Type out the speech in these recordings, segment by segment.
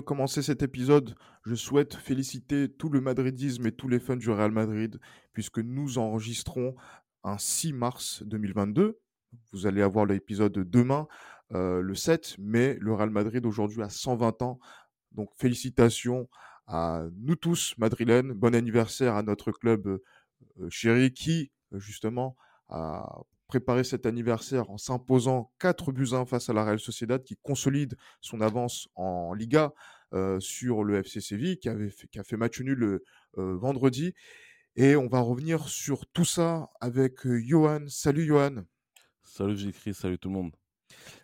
Commencer cet épisode, je souhaite féliciter tout le madridisme et tous les fans du Real Madrid, puisque nous enregistrons un 6 mars 2022. Vous allez avoir l'épisode demain, euh, le 7, mais le Real Madrid aujourd'hui a 120 ans. Donc félicitations à nous tous, madrilènes. Bon anniversaire à notre club euh, chéri qui, justement, a préparer cet anniversaire en s'imposant 4 buts 1 face à la Real Sociedad qui consolide son avance en Liga euh, sur le FC Séville qui, avait fait, qui a fait match nul le euh, vendredi. Et on va revenir sur tout ça avec euh, Johan. Salut Johan. Salut j'écris, salut tout le monde.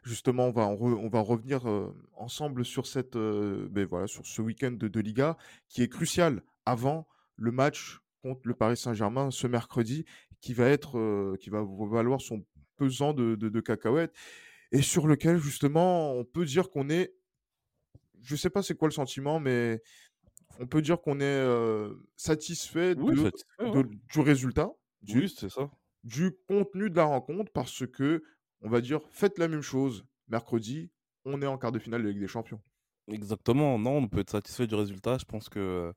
Justement, on va, on, va revenir ensemble sur, cette, ben voilà, sur ce week-end de, de Liga qui est crucial avant le match contre le Paris Saint-Germain ce mercredi qui va être, qui va valoir son pesant de, de, cacahuètes et sur lequel justement on peut dire qu'on est, je sais pas c'est quoi le sentiment, mais on peut dire qu'on est satisfait, de, du résultat, du, c'est ça. du contenu de la rencontre parce que on va dire faites la même chose mercredi, on est en quart de finale de Ligue des Champions. Exactement, non, on peut être satisfait du résultat. Je pense que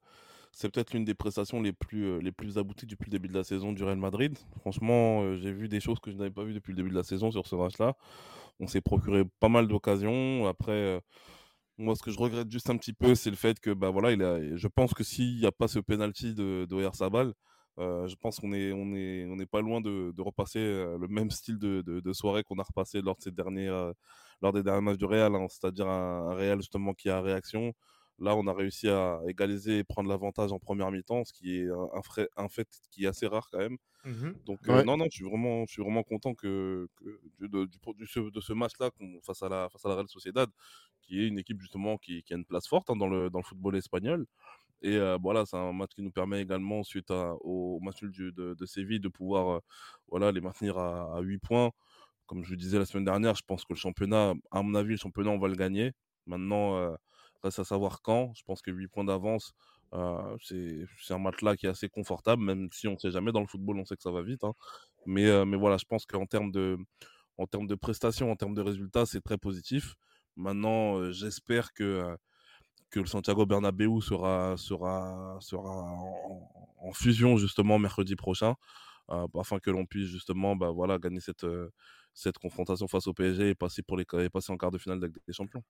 c'est peut-être l'une des prestations les plus, euh, les plus abouties depuis le début de la saison du Real Madrid. Franchement, euh, j'ai vu des choses que je n'avais pas vues depuis le début de la saison sur ce match-là. On s'est procuré pas mal d'occasions. Après, euh, moi, ce que je regrette juste un petit peu, c'est le fait que, bah voilà, il je pense que s'il n'y a pas ce penalty de, de Sabal, je pense qu'on est, on est, on pas loin de, repasser le même style de, de, soirée qu'on a repassé lors, de ces lors des derniers matchs du Real, hein. c'est-à-dire un, un, Real justement qui a réaction, Là, on a réussi à égaliser et prendre l'avantage en première mi-temps, ce qui est un, un, fait qui est assez rare quand même. Mmh Donc, euh, non, non, je suis vraiment, je suis vraiment content que, de, de, ce match-là face, à la, face à la Real Sociedad, qui est une équipe justement qui, qui a une place forte hein, dans, le, dans le football espagnol. Et euh, voilà, c'est un match qui nous permet également, suite au match de, de, Séville, de pouvoir euh, voilà, les maintenir à, à 8 points. Comme je le disais la semaine dernière, je pense que le championnat, à mon avis, le championnat, on va le gagner. Maintenant, Reste à savoir quand. Je pense que 8 points d'avance, c'est un là qui est assez confortable, même si on ne sait jamais dans le football, on sait que ça va vite. Hein. Mais, mais voilà, je pense qu'en termes de, en termes de prestations, en termes de résultats, c'est très positif. Maintenant, j'espère que, que le Santiago Bernabéu sera, sera, sera en, fusion justement mercredi prochain, afin que l'on puisse justement bah, voilà, gagner cette, cette confrontation face au PSG et passer, pour les, et passer en quart de finale des Champions.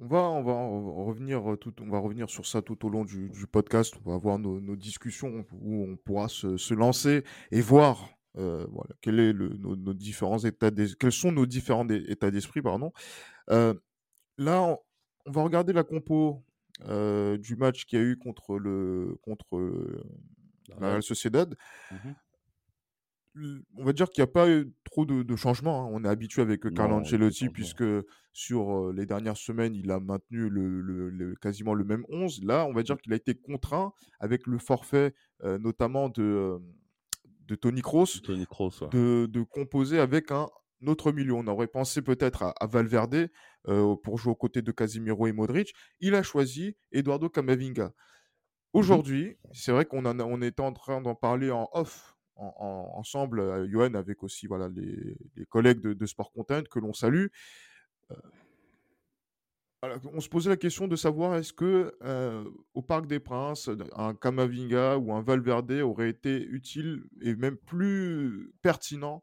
On va, on va revenir tout, on va revenir sur ça tout au long du, podcast. On va avoir nos, discussions où on pourra se, lancer et voir euh, voilà, quel est le, nos, différents états quels sont nos différents états d'esprit, pardon. Euh, là, on, va regarder la compo euh, du match qu'il y a eu contre le contre la Real Sociedad. Mmh on va dire qu'il n'y a pas eu trop de, changements. Hein. On est habitué avec Carlo Ancelotti, puisque sur les dernières semaines, il a maintenu le, quasiment le même 11. Là, on va dire qu'il a été contraint avec le forfait, euh, notamment de, de Tony Kroos, de, composer avec un autre milieu. On aurait pensé peut-être à, Valverde pour jouer aux côtés de Casimiro et Modric. Il a choisi Eduardo Camavinga. Mmh Aujourd'hui, c'est vrai qu'on on était en train d'en parler en off ensemble, euh, Johan, avec aussi voilà, les, collègues de, Sport Content que l'on salue. Euh, on se posait la question de savoir est-ce que euh, au Parc des Princes, un Kamavinga ou un Valverde aurait été utile et même plus pertinent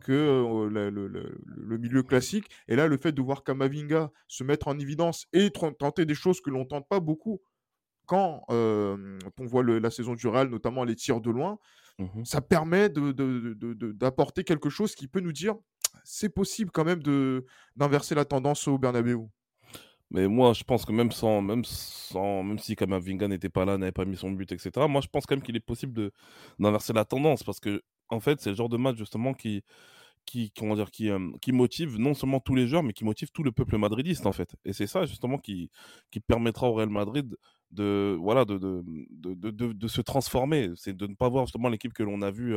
que le, milieu classique. Et là, le fait de voir Kamavinga se mettre en évidence et tenter des choses que l'on tente pas beaucoup, quand on voit la saison du Real, notamment les tirs de loin, mmh ça permet d'apporter quelque chose qui peut nous dire c'est possible quand même d'inverser la tendance au Bernabeu. Mais moi, je pense que même sans, même sans, même si Kamavinga n'était pas là, n'avait pas mis son but, etc. Moi, je pense quand même qu'il est possible d'inverser la tendance parce que, en fait, c'est le genre de match justement qui, qui, comment dire, qui, qui motive non seulement tous les joueurs, mais qui motive tout le peuple madridiste, en fait. Et c'est ça, justement, qui, qui permettra au Real Madrid de, voilà, de, de, de, de se transformer. C'est de ne pas voir justement l'équipe que l'on a vue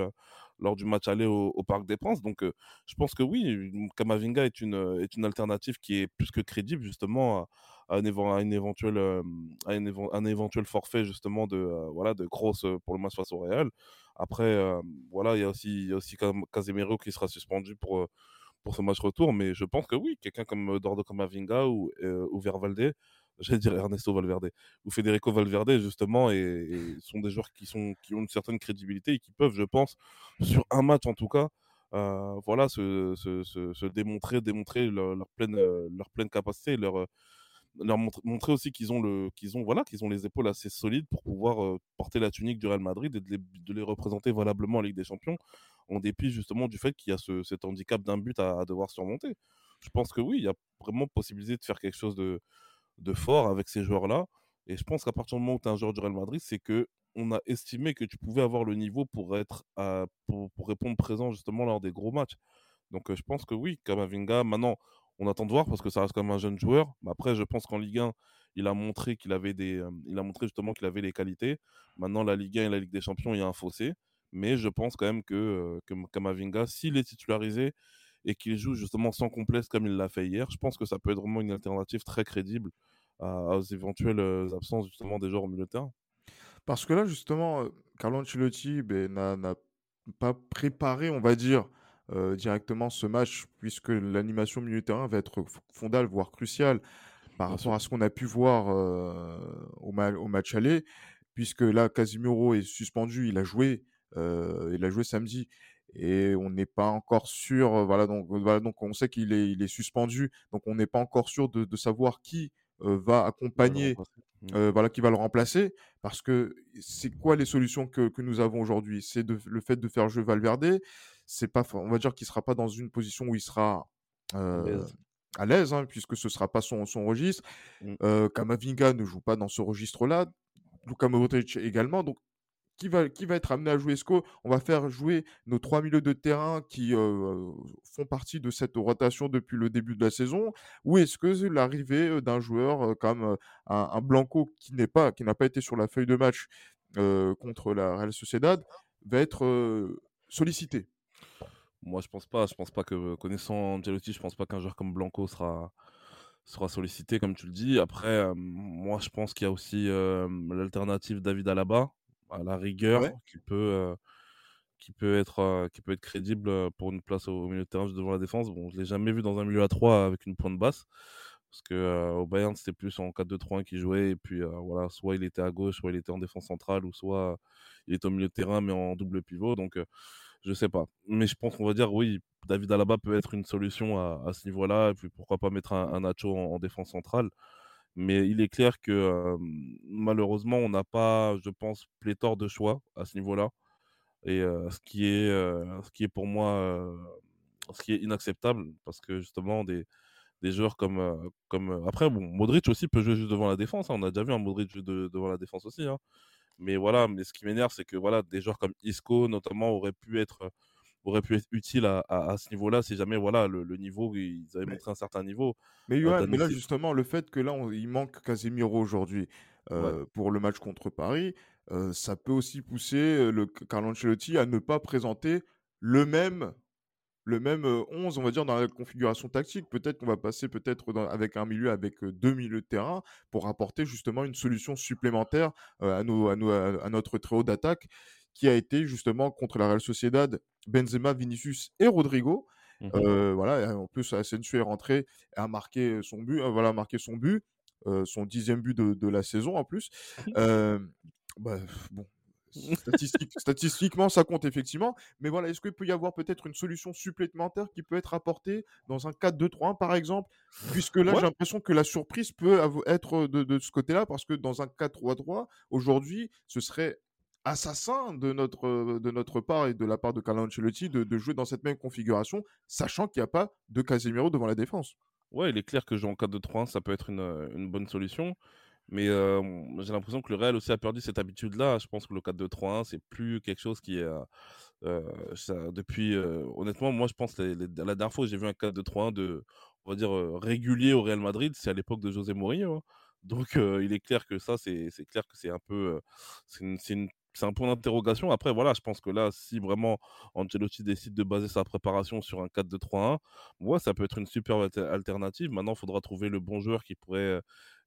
lors du match aller au, Parc des Princes. Donc, je pense que oui, Kamavinga est une, est une alternative qui est plus que crédible, justement, à, une, une éventuelle, à un éventuel forfait, justement, de, voilà, de grosse pour le match face au Real. Après, voilà, il y a aussi, aussi Casemiro qui sera suspendu pour, pour ce match retour. Mais je pense que oui, quelqu'un comme Dordo Kamavinga ou, ou Vervalde j'allais dire Ernesto Valverde ou Federico Valverde justement et, sont des joueurs qui sont qui ont une certaine crédibilité et qui peuvent je pense sur un match en tout cas euh, voilà se, se, se, démontrer démontrer leur, pleine euh, leur pleine capacité leur euh, leur montrer, aussi qu'ils ont le qu'ils ont voilà qu'ils ont les épaules assez solides pour pouvoir porter la tunique du Real Madrid et de les, représenter valablement en Ligue des Champions en dépit justement du fait qu'il y a ce, cet handicap d'un but à, devoir surmonter. Je pense que oui, il y a vraiment possibilité de faire quelque chose de, de fort avec ces joueurs-là. Et je pense qu'à partir du moment où tu es un joueur du Real Madrid, c'est que on a estimé que tu pouvais avoir le niveau pour être pour, répondre présent justement lors des gros matchs. Donc je pense que oui, Kamavinga, maintenant on attend de voir parce que ça reste comme un jeune joueur. Mais après, je pense qu'en Ligue 1, il a montré qu'il avait des, il a montré justement qu'il avait les qualités. Maintenant, la Ligue 1 et la Ligue des Champions, il y a un fossé. Mais je pense quand même que, que Kamavinga, s'il est titularisé et qu'il joue justement sans complexe comme il l'a fait hier, je pense que ça peut être vraiment une alternative très crédible aux éventuelles euh, absences justement des joueurs au milieu de terrain? Parce que là, justement, euh, Carlo Ancelotti ben, n'a pas préparé, on va dire, euh, directement ce match, puisque l'animation milieu de terrain va être fondale, voire cruciale, par rapport à ce qu'on a pu voir au, au, match aller, puisque là, Casimiro est suspendu, il a joué, il a joué samedi, et on n'est pas encore sûr. Voilà, donc voilà, donc on sait qu'il est, il est suspendu, donc on n'est pas encore sûr de, de savoir qui va accompagner, mmh. voilà, qui va le remplacer, parce que c'est quoi les solutions que, que nous avons aujourd'hui? C'est le fait de faire jouer Valverde. C'est pas, on va dire qu'il sera pas dans une position où il sera à l'aise, hein, puisque ce sera pas son, son registre. Mmh. Kamavinga ne joue pas dans ce registre-là. Luka Modric également. Donc qui va, être amené à jouer SCO On va faire jouer nos trois milieux de terrain qui font partie de cette rotation depuis le début de la saison Ou est-ce que l'arrivée d'un joueur comme un, Blanco qui n'est pas, n'a pas été sur la feuille de match contre la Real Sociedad va être sollicité? Moi, je pense pas. Je pense pas que connaissant Angelotti, je pense pas qu'un joueur comme Blanco sera sera sollicité, comme tu le dis. Après, moi, je pense qu'il y a aussi l'alternative David Alaba, à la rigueur, qui peut, euh, qui peut être, euh, qui peut être crédible euh, pour une place au, milieu de terrain devant la défense. Bon, je l'ai jamais vu dans un milieu à 3 avec une pointe basse. Parce que au Bayern, c'était plus en 4-2-3-1 qu'il jouait. Et puis voilà, soit il était à gauche, soit il était en défense centrale, ou soit il était au milieu de terrain, mais en double pivot. Donc je sais pas. Mais je pense qu'on va dire oui, David Alaba peut être une solution à, à ce niveau-là. Et puis pourquoi pas mettre un, Nacho en, défense centrale. Mais il est clair que malheureusement, on n'a pas, je pense, pléthore de choix à ce niveau-là. Et ce, qui est, ce qui est pour moi ce qui est inacceptable, parce que justement, des, des joueurs comme, comme. Après, bon, Modric aussi peut jouer juste devant la défense. Hein. On a déjà vu un Modric jouer devant la défense aussi. Hein. Mais voilà, mais ce qui m'énerve, c'est que voilà, des joueurs comme Isco, notamment, auraient pu être aurait pu être utile à, à, ce niveau-là si jamais voilà le, niveau ils avaient montré un certain niveau. Mais, mais là justement le fait que là il manque Casemiro aujourd'hui euh, pour le match contre Paris, euh, ça peut aussi pousser euh, le Carlo Ancelotti à ne pas présenter le même le même 11, on va dire, dans la configuration tactique. Peut-être qu'on va passer peut-être avec un milieu avec deux milieux de terrain pour apporter justement une solution supplémentaire à, nos, à, à, notre trio d'attaque qui a été justement contre la Real Sociedad, Benzema, Vinicius et Rodrigo. Mmh euh, voilà, en plus, Asensio est rentré et a marqué son but, euh, voilà, marqué son but, euh, son dixième but de, la saison en plus. Bah, bon, statistiquement, ça compte effectivement. Mais voilà, est-ce qu'il peut y avoir peut-être une solution supplémentaire qui peut être apportée dans un 4-2-3-1 par exemple? Puisque là, j'ai l'impression que la surprise peut être de, de ce côté-là, parce que dans un 4-3-3, aujourd'hui, ce serait assassin de notre, de notre part et de la part de Carlo Ancelotti de, jouer dans cette même configuration, sachant qu'il n'y a pas de Casemiro devant la défense. Ouais, il est clair que jouer en 4-2-3-1, ça peut être une, une bonne solution. Mais euh, j'ai l'impression que le Real aussi a perdu cette habitude-là. Je pense que le 4-2-3-1, c'est plus quelque chose qui est. Euh, ça, depuis. Euh, honnêtement, moi, je pense que la dernière fois où j'ai vu un 4-2-3-1 de, on va dire, régulier au Real Madrid, c'est à l'époque de José Mourinho. Hein. Donc, il est clair que ça, c'est clair que c'est un peu. c'est une c'est un point d'interrogation. Après, voilà, je pense que là, si vraiment Ancelotti décide de baser sa préparation sur un 4-2-3-1, moi, ça peut être une super alternative. Maintenant, il faudra trouver le bon joueur qui pourrait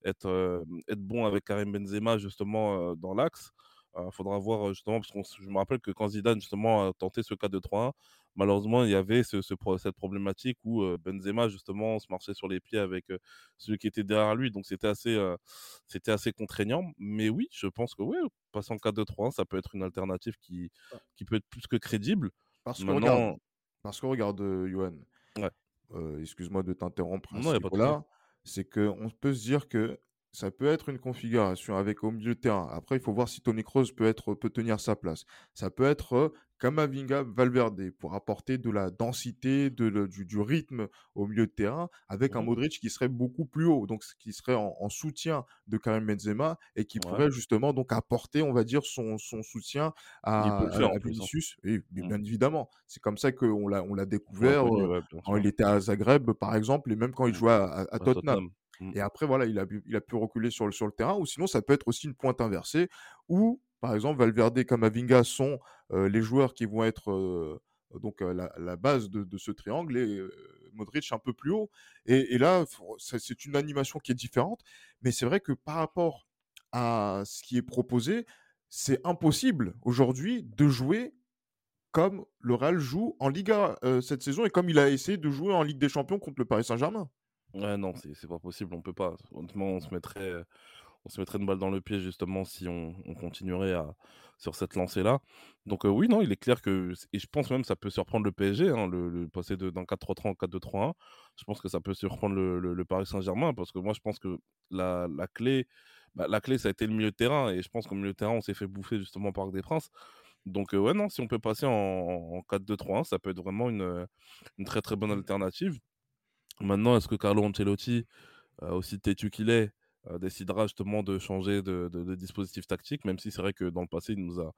être, euh, être bon avec Karim Benzema, justement, euh, dans l'axe. Il euh, faudra voir, justement, parce que je me rappelle que quand Zidane, justement, a tenté ce 4-2-3-1, malheureusement, il y avait ce, cette problématique où Benzema, justement, se marchait sur les pieds avec celui qui était derrière lui. Donc, c'était assez, c'était assez contraignant. Mais oui, je pense que oui, passer en 4-2-3-1, ça peut être une alternative qui, qui peut être plus que crédible. Parce que regarde, parce que regarde, Johan, excuse-moi de t'interrompre. là, c'est qu'on peut se dire que ça peut être une configuration avec au milieu de terrain. Après, il faut voir si Tony Kroos peut, être, peut tenir sa place. Ça peut être Kamavinga, Valverde pour apporter de la densité, de, du, rythme au milieu de terrain avec un mmh. Modric qui serait beaucoup plus haut, donc qui serait en, soutien de Karim Benzema et qui pourrait justement donc apporter, on va dire, son, son soutien à, à, Vinicius. Et, mmh. bien évidemment, c'est comme ça qu'on l'a, on l'a découvert quand il était à Zagreb, par exemple, et même quand il mmh. jouait à, Tottenham. Mmh. Et après, voilà, il a, pu reculer sur le, terrain. Ou sinon, ça peut être aussi une pointe inversée où, par exemple, Valverde et Kamavinga sont les joueurs qui vont être donc la, base de, ce triangle et Modric un peu plus haut. Et, et là, c'est une animation qui est différente. Mais c'est vrai que par rapport à ce qui est proposé, c'est impossible aujourd'hui de jouer comme le Real joue en Liga cette saison et comme il a essayé de jouer en Ligue des Champions contre le Paris Saint-Germain. Ouais, non, c'est pas possible, on peut pas. Honnêtement, on se mettrait, on se mettrait une balle dans le pied justement si on, continuerait à, sur cette lancée-là. Donc oui, non, il est clair que, et je pense même que ça peut surprendre le PSG, hein, le, passer d'un 4-3-3 en 4-2-3-1. Je pense que ça peut surprendre le, le, Paris Saint-Germain parce que moi, je pense que la, la clé, bah, la clé, ça a été le milieu de terrain et je pense qu'au milieu de terrain, on s'est fait bouffer justement par des Princes. Donc ouais, non, si on peut passer en, en 4-2-3-1, ça peut être vraiment une, une très très bonne alternative. Maintenant, est-ce que Carlo Ancelotti, euh, aussi têtu qu'il est, euh, décidera justement de changer de, dispositif tactique, même si c'est vrai que dans le passé, il nous, a,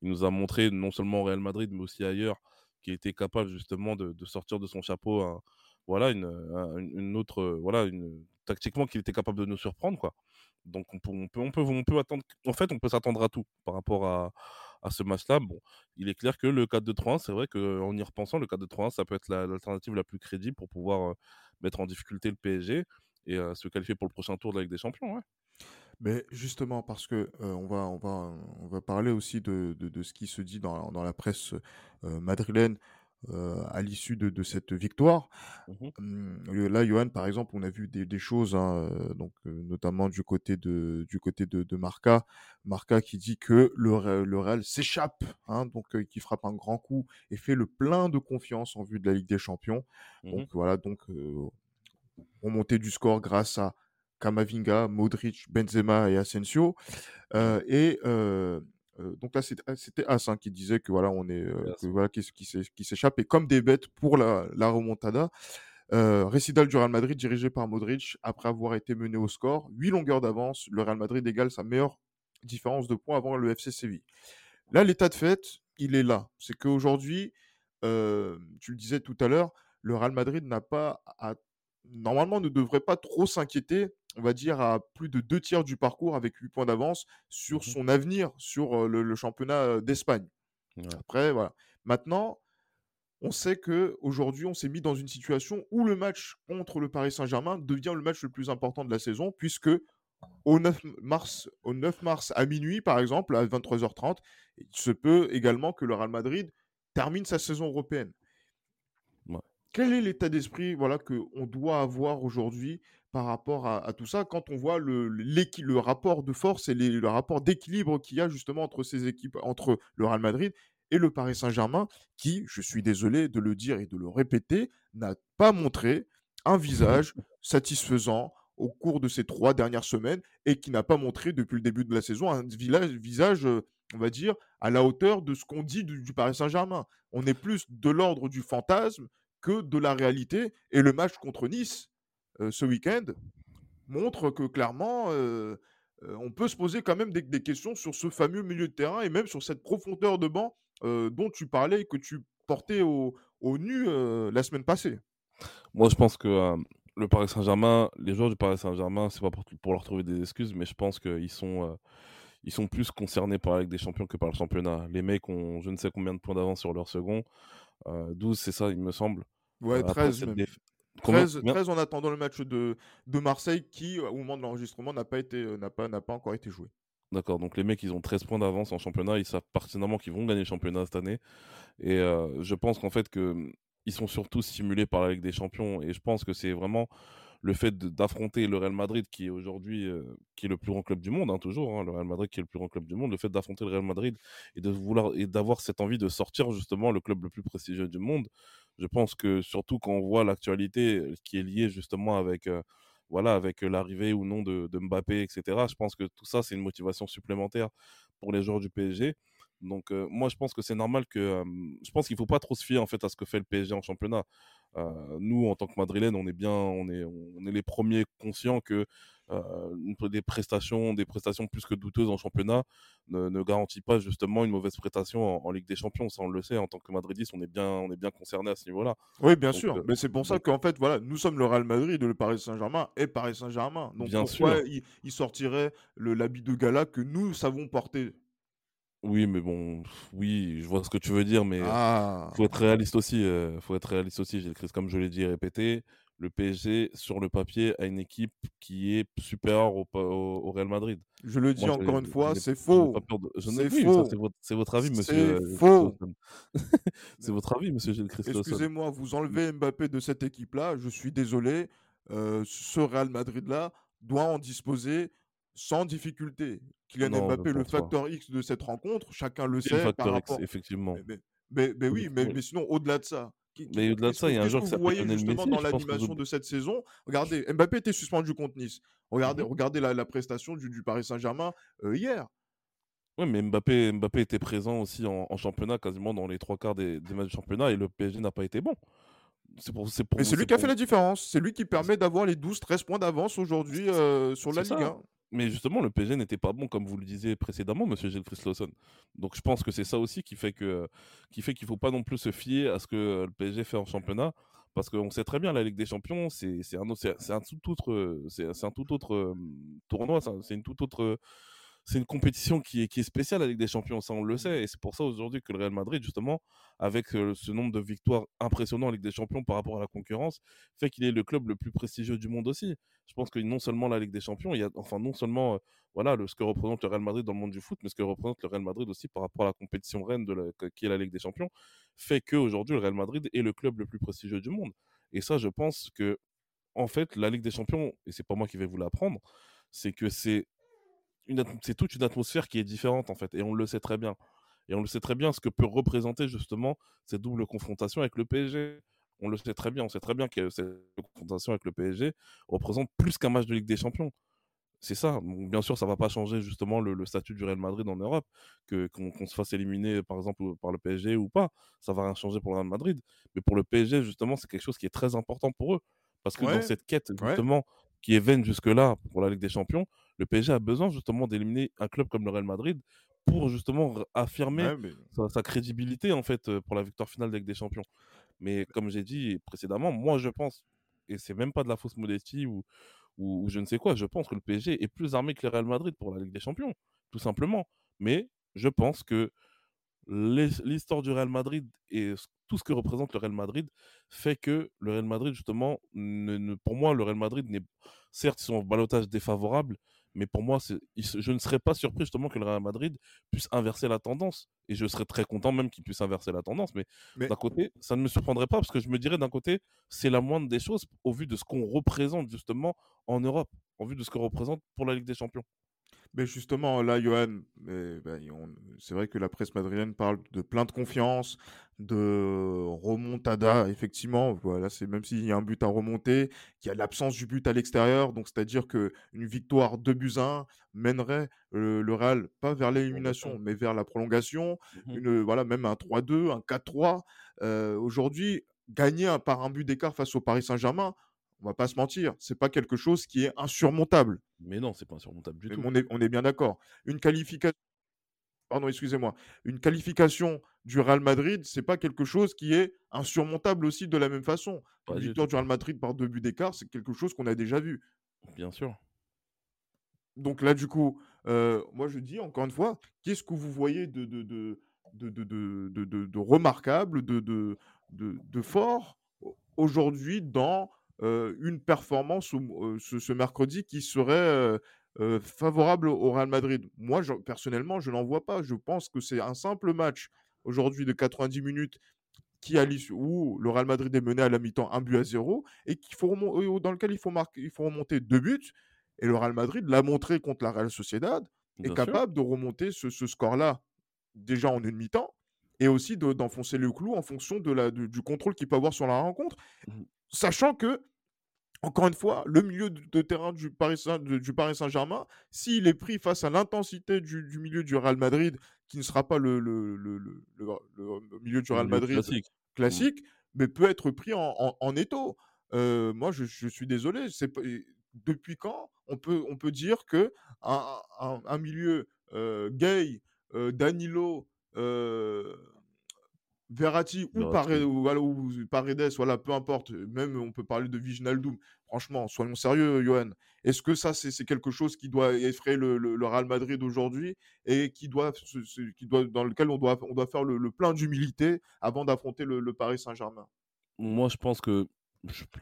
il nous a montré, non seulement au Real Madrid, mais aussi ailleurs, qu'il était capable justement de, sortir de son chapeau voilà, une, une, autre. Voilà, une, tactiquement, qu'il était capable de nous surprendre. Quoi. Donc on peut, on peut, on peut, attendre. En fait, on peut s'attendre à tout par rapport à, à ce match-là. Bon, il est clair que le 4-2-3-1, c'est vrai qu'en y repensant, le 4-2-3-1, ça peut être l'alternative la, plus crédible pour pouvoir mettre en difficulté le PSG et se qualifier pour le prochain tour de la Ligue des Champions. Mais justement, parce que on, va, on, va, on va parler aussi de, de, ce qui se dit dans, dans la presse madrilène euh, à l'issue de, de, cette victoire. Mmh là, Johan, par exemple, on a vu des, des choses, hein, euh, donc euh, notamment du côté de du côté de, de Marca, Marca qui dit que le, le Real s'échappe, hein, donc qui frappe un grand coup et fait le plein de confiance en vue de la Ligue des Champions. Mmh donc voilà, donc remontée du score grâce à Kamavinga, Modric, Benzema et Asensio. Mmh et donc là, ah, c'était As hein, qui disait que voilà, on est, voilà, qui, qui s'échappe et comme des bêtes pour la, la remontada. Euh, récital du Real Madrid dirigé par Modric après avoir été mené au score, 8 longueurs d'avance, le Real Madrid égale sa meilleure différence de points avant le FC Séville. Là, l'état de fait, il est là. C'est qu'aujourd'hui, euh, tu le disais tout à l'heure, le Real Madrid n'a pas à, normalement ne devrait pas trop s'inquiéter on va dire, à plus de deux tiers du parcours avec 8 points d'avance sur mmh son avenir sur le, championnat d'Espagne. Après, voilà. Maintenant, on sait que aujourd'hui, on s'est mis dans une situation où le match contre le Paris Saint-Germain devient le match le plus important de la saison, puisque au 9 mars, au 9 mars à minuit, par exemple, à 23h30, il se peut également que le Real Madrid termine sa saison européenne. Quel est l'état d'esprit voilà, qu'on doit avoir aujourd'hui par rapport à, tout ça quand on voit le, rapport de force et le rapport d'équilibre qu'il y a justement entre ces équipes, entre le Real Madrid et le Paris Saint-Germain, qui, je suis désolé de le dire et de le répéter, n'a pas montré un visage satisfaisant au cours de ces trois dernières semaines et qui n'a pas montré depuis le début de la saison un visage, on va dire, à la hauteur de ce qu'on dit du, Paris Saint-Germain. On est plus de l'ordre du fantasme que de la réalité. Et le match contre Nice, ce week-end, montre que clairement, euh, on peut se poser quand même des, des, questions sur ce fameux milieu de terrain et même sur cette profondeur de banc dont tu parlais et que tu portais au, au nu la semaine passée. Moi, je pense que le Paris Saint-Germain, les joueurs du Paris Saint-Germain, c'est pas pour, pour, leur trouver des excuses, mais je pense qu'ils sont, ils sont plus concernés par la Ligue des Champions que par le championnat. Les mecs ont je ne sais combien de points d'avance sur leur second. 12, c'est ça, il me semble. Ouais, 13 13, 13, en attendant le match de, de Marseille qui, au moment de l'enregistrement, n'a pas, été, n'a, pas, pas encore été joué. D'accord, donc les mecs, ils ont 13 points d'avance en championnat, ils savent pertinemment qu'ils vont gagner le championnat cette année. Et je pense qu'en fait, que, ils sont surtout stimulés par la Ligue des Champions. Et je pense que c'est vraiment le fait d'affronter le Real Madrid, qui est aujourd'hui qui est le plus grand club du monde, hein, toujours, hein, le Real Madrid qui est le plus grand club du monde, le fait d'affronter le Real Madrid et de vouloir et d'avoir cette envie de sortir justement le club le plus prestigieux du monde. Je pense que surtout quand on voit l'actualité qui est liée justement avec voilà, avec l'arrivée ou non de, Mbappé, etc. Je pense que tout ça, c'est une motivation supplémentaire pour les joueurs du PSG. Donc, moi, je pense que c'est normal que. je pense qu'il ne faut pas trop se fier en fait à ce que fait le PSG en championnat. nous, en tant que Madrilène, on est bien, on est, on est les premiers conscients que des prestations, des prestations plus que douteuses en championnat ne, ne garantit pas justement une mauvaise prestation en, Ligue des Champions. Ça, on le sait, en tant que Madridiste, on est bien, on est bien concerné à ce niveau-là. Oui, bien sûr. Mais c'est pour ça qu'en fait, voilà, nous sommes le Real Madrid, le Paris Saint-Germain et Paris Saint-Germain. Donc bien pourquoi sûr. Il, il, sortirait l'habit de gala que nous savons porter? Oui, mais bon, oui, je vois ce que tu veux dire, mais il ah. faut être réaliste aussi. Euh, faut être réaliste aussi. J'ai comme je l'ai dit et répété le PSG, sur le papier, a une équipe qui est supérieure au, Real Madrid. Je le dis encore une fois, c'est faux. C'est faux. C'est votre, avis, monsieur. C'est faux. c'est votre avis, monsieur Gilles Excusez-moi, vous enlevez Mbappé de cette équipe-là, je suis désolé. Euh, ce Real Madrid-là doit en disposer sans difficulté. Kylian Mbappé, le facteur X de cette rencontre, chacun le sait. Le facteur X, effectivement. Mais, oui, mais sinon, au-delà de ça, mais au-delà de ça, il y a un joueur qui s'appelle voyez justement dans l'animation de cette saison? Regardez, Mbappé était suspendu contre Nice. Regardez, mmh regardez la, prestation du, Paris Saint-Germain euh, hier. Oui, mais Mbappé, Mbappé était présent aussi en, championnat, quasiment dans les trois quarts des, matchs de championnat, et le PSG n'a pas été bon. C'est pour, pour, mais c'est lui qui a fait la différence. C'est lui qui permet d'avoir les 12-13 points d'avance aujourd'hui euh, sur la Ligue 1. Mais justement, le PSG n'était pas bon, comme vous le disiez précédemment, monsieur Gilles Lawson. Donc je pense que c'est ça aussi qui fait que qui fait qu'il faut pas non plus se fier à ce que le PSG fait en championnat. Parce qu'on sait très bien, la Ligue des Champions, c'est un, un, tout autre, un tout autre tournoi, c'est une toute autre c'est une compétition qui est, qui est spéciale, la Ligue des Champions, ça on le sait. Et c'est pour ça aujourd'hui que le Real Madrid, justement, avec ce nombre de victoires impressionnant en Ligue des Champions par rapport à la concurrence, fait qu'il est le club le plus prestigieux du monde aussi. Je pense que non seulement la Ligue des Champions, il y a, enfin non seulement voilà, le, ce que représente le Real Madrid dans le monde du foot, mais ce que représente le Real Madrid aussi par rapport à la compétition reine de qui est la Ligue des Champions, fait qu'aujourd'hui, le Real Madrid est le club le plus prestigieux du monde. Et ça, je pense que, en fait, la Ligue des Champions, et c'est pas moi qui vais vous l'apprendre, c'est que c'est c'est toute une atmosphère qui est différente en fait, et on le sait très bien. Et on le sait très bien ce que peut représenter justement cette double confrontation avec le PSG. On le sait très bien, on sait très bien que cette confrontation avec le PSG représente plus qu'un match de Ligue des Champions. C'est ça. bien sûr, ça va pas changer justement le, statut du Real Madrid en Europe, que qu'on se fasse éliminer par exemple par le PSG ou pas. Ça va rien changer pour le Real Madrid. Mais pour le PSG, justement, c'est quelque chose qui est très important pour eux. Parce que dans cette quête, justement, qui est vaine jusque-là pour la Ligue des Champions, le PSG a besoin justement d'éliminer un club comme le Real Madrid pour justement affirmer sa, crédibilité en fait euh, pour la victoire finale de la Ligue des Champions. Mais comme j'ai dit précédemment, moi je pense, et c'est même pas de la fausse modestie ou, ou, je ne sais quoi, je pense que le PSG est plus armé que le Real Madrid pour la Ligue des Champions, tout simplement. Mais je pense que l'histoire du Real Madrid et tout ce que représente le Real Madrid fait que le Real Madrid, justement, ne, pour moi, le Real Madrid n'est. Certes, ils sont en balotage défavorable, Mais pour moi, je ne serais pas surpris justement que le Real Madrid puisse inverser la tendance. Et je serais très content même qu'il puisse inverser la tendance. Mais, d'un côté, ça ne me surprendrait pas parce que je me dirais d'un côté, c'est la moindre des choses au vu de ce qu'on représente justement en Europe, au vu de ce qu'on représente pour la Ligue des Champions. Mais justement, là, Johan, ben, c'est vrai que la presse madrilène parle de plein de confiance, de remontada, effectivement. Voilà, c'est même s'il y a un but à remonter, qu'il y a l'absence du but à l'extérieur. Donc, c'est-à-dire qu'une victoire 2 buts 1 mènerait le Real, pas vers l'élimination, mais vers la prolongation. Mmh une, voilà, même un 3-2, un 4-3. Aujourd'hui, gagner par un but d'écart face au Paris Saint-Germain, on va pas se mentir, c'est pas quelque chose qui est insurmontable. Mais non, c'est pas insurmontable du tout. On est, on est bien d'accord. Une qualification, pardon, excusez-moi, une qualification du Real Madrid, c'est pas quelque chose qui est insurmontable aussi de la même façon. Une victoire du Real Madrid par deux buts d'écart, c'est quelque chose qu'on a déjà vu. Bien sûr. Donc là, du coup, euh, moi je dis encore une fois, qu'est-ce que vous voyez de, de, de, de, remarquable, de fort aujourd'hui dans une performance ce, mercredi qui serait favorable au Real Madrid. Moi, personnellement, je n'en vois pas. Je pense que c'est un simple match aujourd'hui de 90 minutes qui a où le Real Madrid est mené à la mi-temps un but à zéro et qu'il faut dans lequel il faut, marquer, il faut remonter deux buts. Et le Real Madrid l'a montré contre la Real Sociedad, est capable de remonter ce, score-là déjà en une mi-temps et aussi d'enfoncer le clou en fonction de la, du contrôle qu'il peut avoir sur la rencontre. Mmh. Sachant que encore une fois, le milieu de terrain du Paris, Saint, germain s'il est pris face à l'intensité du, milieu du Real Madrid, qui ne sera pas le, milieu du Real Madrid classique, mmh. mais peut être pris en, étau. Euh, moi, je, suis désolé. depuis quand on peut, on peut dire que un, milieu euh, gay, euh, Danilo, Verratti ou, Paredes, voilà, peu importe. Même on peut parler de Viginaldoum. Franchement, soyons sérieux, Johan. Est-ce que ça, c'est quelque chose qui doit effrayer le, Real Madrid aujourd'hui et qui doit, qui doit, dans lequel on doit, on doit faire le, plein d'humilité avant d'affronter le, Paris Saint-Germain? Moi, je pense que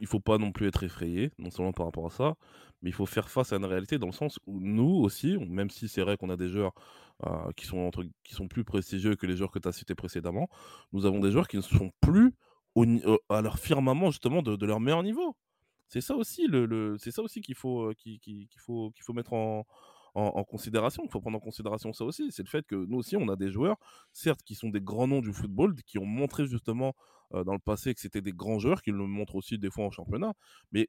il faut pas non plus être effrayé, non seulement par rapport à ça, mais il faut faire face à une réalité dans le sens où nous aussi, même si c'est vrai qu'on a des joueurs euh, qui, sont entre, qui sont plus prestigieux que les joueurs que tu as cités précédemment, nous avons des joueurs qui ne sont plus au, à leur firmament justement de, leur meilleur niveau. C'est ça aussi le, ça aussi qu'il faut euh, qu'il faut qu'il faut mettre en, en, considération. Il faut prendre en considération ça aussi. C'est le fait que nous aussi, on a des joueurs, certes, qui sont des grands noms du football, qui ont montré justement euh, dans le passé que c'était des grands joueurs, qui le montrent aussi des fois en championnat. Mais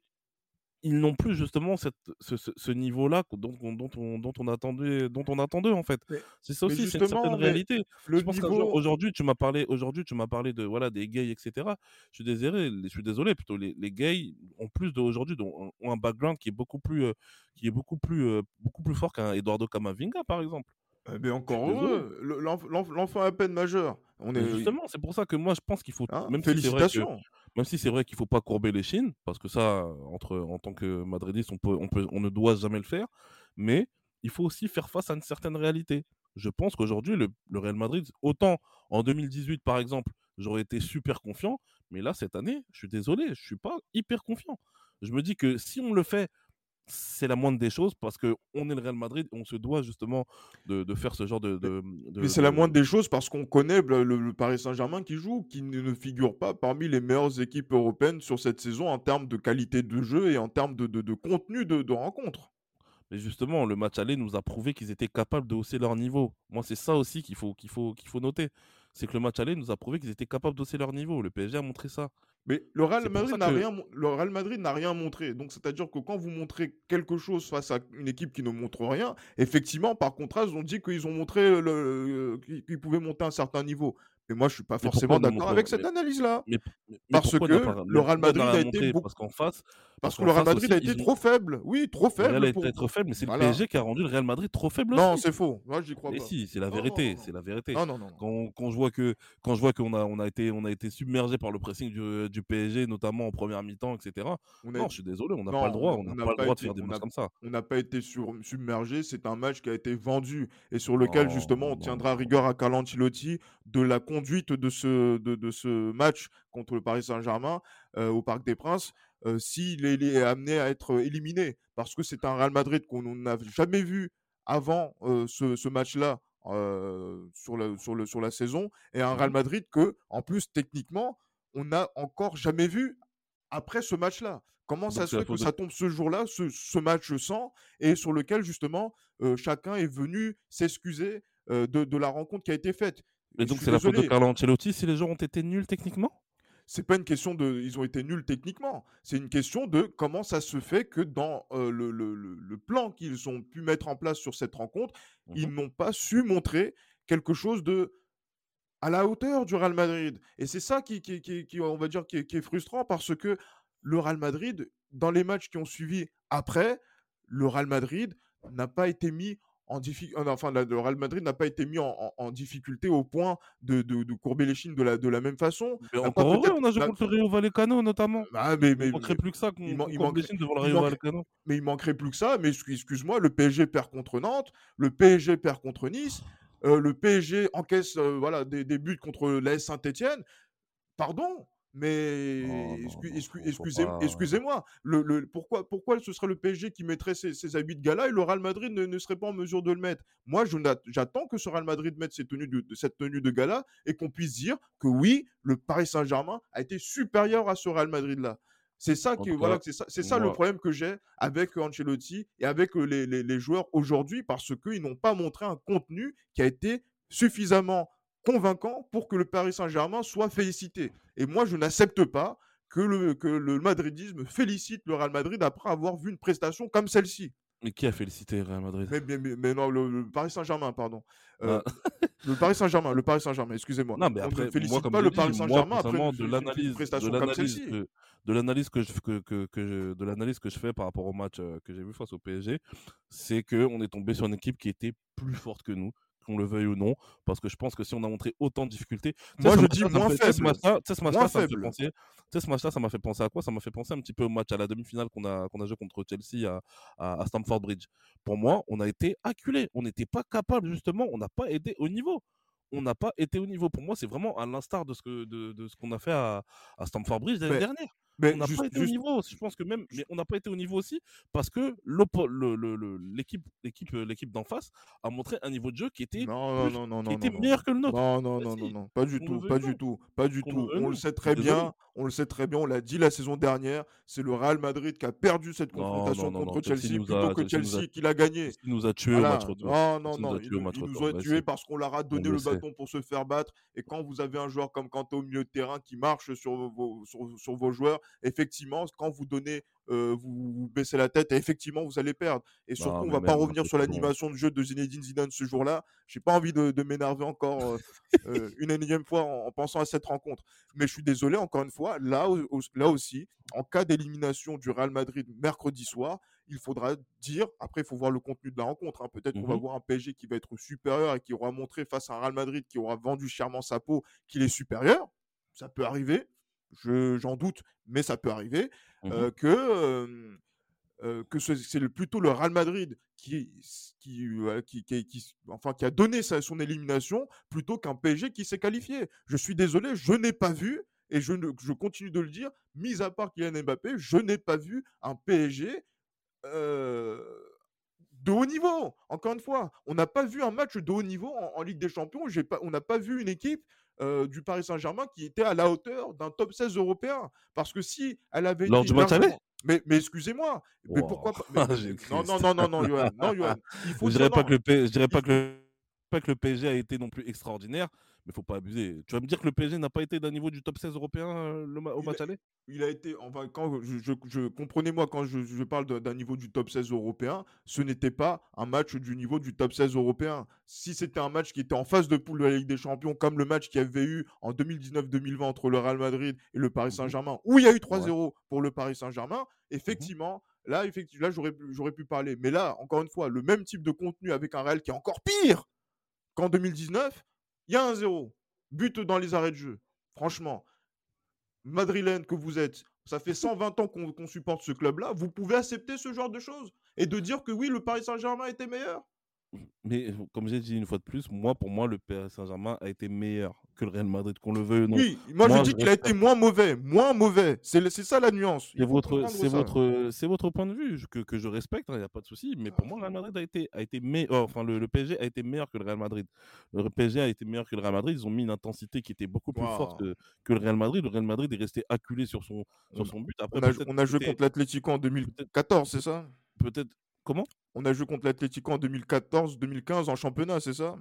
ils n'ont plus justement cette, ce, niveau-là dont, dont, on, dont, on attendait, dont on attendait en fait. C'est ça aussi, c'est une certaine réalité. Le je pense niveau... aujourd'hui, tu m'as parlé, aujourd'hui, tu m'as parlé de voilà des gays, etc. Je suis désolé, je suis désolé plutôt les, les gays ont plus d'aujourd'hui ont, ont un background qui est beaucoup plus, euh, qui est beaucoup plus, euh, beaucoup plus fort qu'un Eduardo Camavinga par exemple. Eh ben, encore heureux, l'enfant à peine majeur. On est... Justement, c'est pour ça que moi je pense qu'il faut. Hein, même félicitations. Si même si c'est vrai qu'il ne faut pas courber les chines, parce que ça, entre, en tant que madridiste, on, peut, on, peut, on ne doit jamais le faire, mais il faut aussi faire face à une certaine réalité. Je pense qu'aujourd'hui, le, Real Madrid, autant en 2018 par exemple, j'aurais été super confiant, mais là, cette année, je suis désolé, je ne suis pas hyper confiant. Je me dis que si on le fait c'est la moindre des choses parce qu'on est le Real Madrid on se doit justement de, faire ce genre de. mais c'est la moindre des choses parce qu'on connaît le, Paris Saint-Germain qui joue, qui ne figure pas parmi les meilleures équipes européennes sur cette saison en termes de qualité de jeu et en termes de, contenu de, rencontre. Mais justement, le match aller nous a prouvé qu'ils étaient capables de hausser leur niveau. Moi, c'est ça aussi qu'il faut, qu'il faut, qu'il faut noter. C'est que le match aller nous a prouvé qu'ils étaient capables d'hausser leur niveau. Le PSG a montré ça. Mais le Real Madrid n'a rien, le Real Madrid n'a rien montré. Donc c'est-à-dire que quand vous montrez quelque chose face à une équipe qui ne montre rien, effectivement, par contraste, ils ont dit qu'ils ont montré le, qu'ils pouvaient monter un certain niveau. Mais moi, je suis pas forcément d'accord avec cette analyse-là. Parce que le Real Madrid a été parce qu'en face, parce que le Real Madrid a été trop faible. Oui, trop faible. Le Real a été trop faible, mais c'est le PSG qui a rendu le Real Madrid trop faible. Non, c'est faux. Moi, j'y crois pas. si, c'est la vérité. C'est la vérité. Non, non, non. Quand, je vois que quand je vois qu'on a on a été on a été submergé par le pressing du, du PSG, notamment en première mi-temps, etc. Non, je suis désolé, on n'a pas le droit. On n'a pas, le droit de faire des matchs comme ça. On n'a pas été submergé. C'est un match qui a été vendu et sur lequel justement on tiendra rigueur à Carlo Ancelotti de la conduite de ce de, ce match contre le Paris Saint-Germain euh, au Parc des Princes. s'il est, amené à être éliminé. Parce que c'est un Real Madrid qu'on n'a jamais vu avant ce, match-là sur, la, sur, le, sur la saison. Et un Real mmh Madrid que, en plus, techniquement, on n'a encore jamais vu après ce match-là. Comment ça se fait que ça tombe ce jour-là, ce, match sans, et sur lequel justement chacun est venu s'excuser de, la rencontre qui a été faite? Mais donc c'est la faute de Carlo Ancelotti si les gens ont été nuls techniquement? C'est pas une question de ils ont été nuls techniquement, c'est une question de comment ça se fait que dans le, plan qu'ils ont pu mettre en place sur cette rencontre, mmh ils n'ont pas su montrer quelque chose de à la hauteur du Real Madrid. Et c'est ça qui, qui, on va dire, qui est, frustrant parce que le Real Madrid, dans les matchs qui ont suivi après, le Real Madrid n'a pas été mis en difficulté. Enfin, le Real Madrid n'a pas été mis en, difficulté au point de, courber les chines de la, de la même façon. Mais encore heureux, on a joué contre le Rio Vallecano notamment. Ah, mais, il manquerait plus que ça qu'on courbe les chines devant le Rio Vallecano. Mais il manquerait plus que ça. Mais excuse-moi, le PSG perd contre Nantes, le PSG perd contre Nice, euh, le PSG encaisse euh, voilà, des, des buts contre l'AS Saint-Etienne. Pardon, mais excusez-moi, le, pourquoi, pourquoi ce serait le PSG qui mettrait ses, habits de gala et le Real Madrid ne, serait pas en mesure de le mettre? Moi, j'attends que ce Real Madrid mette cette tenue de, cette tenue de gala et qu'on puisse dire que oui, le Paris Saint-Germain a été supérieur à ce Real Madrid-là. C'est ça, que, voilà, c'est ça, ça le problème que j'ai avec Ancelotti et avec les, les joueurs aujourd'hui parce qu'ils n'ont pas montré un contenu qui a été suffisamment convaincant pour que le Paris Saint-Germain soit félicité. Et moi, je n'accepte pas que le, que le madridisme félicite le Real Madrid après avoir vu une prestation comme celle-ci. Mais qui a félicité le Real Madrid? Mais, mais, non, le, Paris Saint-Germain, pardon. Euh, ah. le Paris Saint-Germain, le Paris Saint-Germain, excusez-moi. Non, mais après, On ne félicite pas le Paris Saint-Germain après de l'analyse, prestation de comme celle-ci. De, l'analyse que je, que, que, que je, de l'analyse que je fais par rapport au match euh, que j'ai vu face au PSG, c'est qu'on est tombé sur une équipe qui était plus forte que nous, qu'on le veuille ou non, parce que je pense que si on a montré autant de difficultés, moi je dis moins faible. Ce match-là, ça m'a fait, ça m'a fait penser à quoi? Ça m'a fait penser un petit peu au match à la demi-finale qu'on a, qu'on a joué contre Chelsea à, à, Stamford Bridge. Pour moi, on a été acculé, on n'était pas capable justement, on n'a pas été au niveau on n'a pas été au niveau. Pour moi, c'est vraiment à l'instar de ce que de, de ce qu'on a fait à, à Stamford Bridge l'année dernière on n'a pas été au niveau. Je pense que même, mais on n'a pas été au niveau aussi parce que l'équipe, l'équipe, euh, l'équipe d'en face a montré un niveau de jeu qui était, non, non, non, qui était meilleur que le nôtre. Non, non, non, non, non, pas du tout, pas du tout, pas du tout. On le sait très bien, on le sait très bien. On l'a dit la saison dernière. C'est le Real Madrid qui a perdu cette confrontation contre Chelsea plutôt que Chelsea qui l'a gagné. Il nous a tué au match retour. Non, non, non. Il nous a tué parce qu'on leur a donné le bâton pour se faire battre. Et quand vous avez un joueur comme Kanté au milieu de terrain qui marche sur vos joueurs, effectivement, quand vous donnez, vous, baissez la tête, et effectivement, vous allez perdre. Et surtout, on va pas revenir sur l'animation de jeu de Zinedine Zidane ce jour-là. J'ai pas envie de, m'énerver encore une énième fois en, pensant à cette rencontre. Mais je suis désolé, encore une fois, là, là aussi, en cas d'élimination du Real Madrid mercredi soir, il faudra dire, après il faut voir le contenu de la rencontre, hein. peut-être qu'on va mmh voir un PSG qui va être supérieur et qui aura montré face à un Real Madrid qui aura vendu chèrement sa peau qu'il est supérieur, ça peut arriver, j'en doute, mais ça peut arriver, mmh que, que c'est plutôt le Real Madrid qui, qui, qui, enfin, qui a donné son élimination plutôt qu'un PSG qui s'est qualifié. Je suis désolé, je n'ai pas vu, et je, je continue de le dire, mis à part Kylian Mbappé, je n'ai pas vu un PSG de haut niveau. Encore une fois, on n'a pas vu un match de haut niveau en, Ligue des Champions. Pas, on n'a pas vu une équipe du Paris Saint-Germain qui était à la hauteur d'un top 16 européen. Parce que si elle avait Lors du mais, mais excusez-moi, mais pourquoi pas Non, non, non, non, non, Johan, non, Johan. Il faut je dirais pas que le je dirais pas que le pas que le PSG a été non plus extraordinaire, mais faut pas abuser. Tu vas me dire que le PSG n'a pas été d'un niveau du top 16 européen euh, le, au match aller? Il a été, enfin, quand je, je, comprenez-moi quand je, parle d'un niveau du top 16 européen, ce n'était pas un match du niveau du top 16 européen. Si c'était un match qui était en phase de poule de la Ligue des Champions, comme le match qu'il y avait eu en 2019-2020 entre le Real Madrid et le Paris mmh Saint-Germain, où il y a eu 3-0 pour le Paris Saint-Germain, mmh effectivement. Là, effectivement, là j'aurais, j'aurais pu parler. Mais là, encore une fois, le même type de contenu avec un Real qui est encore pire qu'en 2019, il y a un zéro. But dans les arrêts de jeu. Franchement, madrilène que vous êtes, ça fait 120 ans qu'on supporte ce club-là. Vous pouvez accepter ce genre de choses et de dire que oui, le Paris Saint-Germain était meilleur. mais comme j'ai dit une fois de plus, moi, pour moi, le Paris Saint-Germain a été meilleur que le Real Madrid, qu'on le veuille ou non. Oui, moi, je dis qu'il a été moins mauvais, moins mauvais. C'est ça la nuance. C'est votre, c'est votre, c'est votre point de vue que, que je respecte, il hein, n'y a pas de souci. Mais pour moi, le Real Madrid a été, a été meilleur, enfin le, PSG a été meilleur que le Real Madrid. Le PSG a été meilleur que le Real Madrid. Ils ont mis une intensité qui était beaucoup plus forte que, que, le Real Madrid. Le Real Madrid est resté acculé sur son, sur son but. Après, on a, joué contre l'Atlético en 2014, c'est ça? Peut-être. Comment? On a joué contre l'Atlético en 2014-2015 en championnat, c'est ça?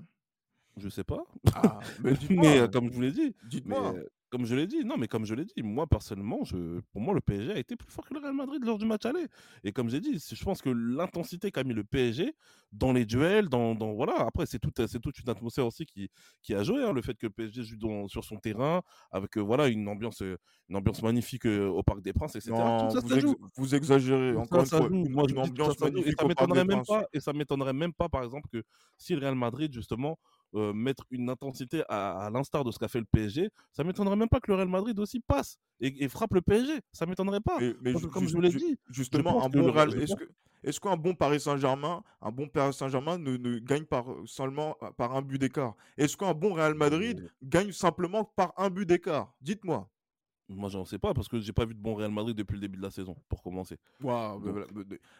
Je sais pas. Ah, mais, euh, comme je vous l'ai dit. Dites-moi. Comme je l'ai dit, non, mais comme je l'ai dit, moi personnellement, je, pour moi, le PSG a été plus fort que le Real Madrid lors du match aller. Et comme j'ai dit, je pense que l'intensité qu'a mis le PSG dans les duels, dans, dans voilà, après c'est toute, c'est toute une atmosphère aussi qui, qui a joué, hein, le fait que le PSG joue sur son terrain avec euh, voilà une ambiance, une ambiance magnifique euh, au Parc des Princes, etc. Non, vous, vous, exagérez encore une fois. Moi, une ambiance magnifique et ça m'étonnerait même pas, et ça m'étonnerait même pas, par exemple, que si le Real Madrid justement euh, mettre une intensité à, l'instar de ce qu'a fait le PSG, ça m'étonnerait même pas que le Real Madrid aussi passe et, frappe le PSG. Ça m'étonnerait pas. Mais, comme je vous l'ai dit, justement, un bon est-ce qu'un bon Paris Saint-Germain, un bon Paris Saint-Germain ne, gagne par seulement euh, par un but d'écart? Est-ce qu'un bon Real Madrid gagne simplement par un but d'écart? Dites-moi. Moi, j'en sais pas parce que j'ai pas vu de bon Real Madrid depuis le début de la saison, pour commencer.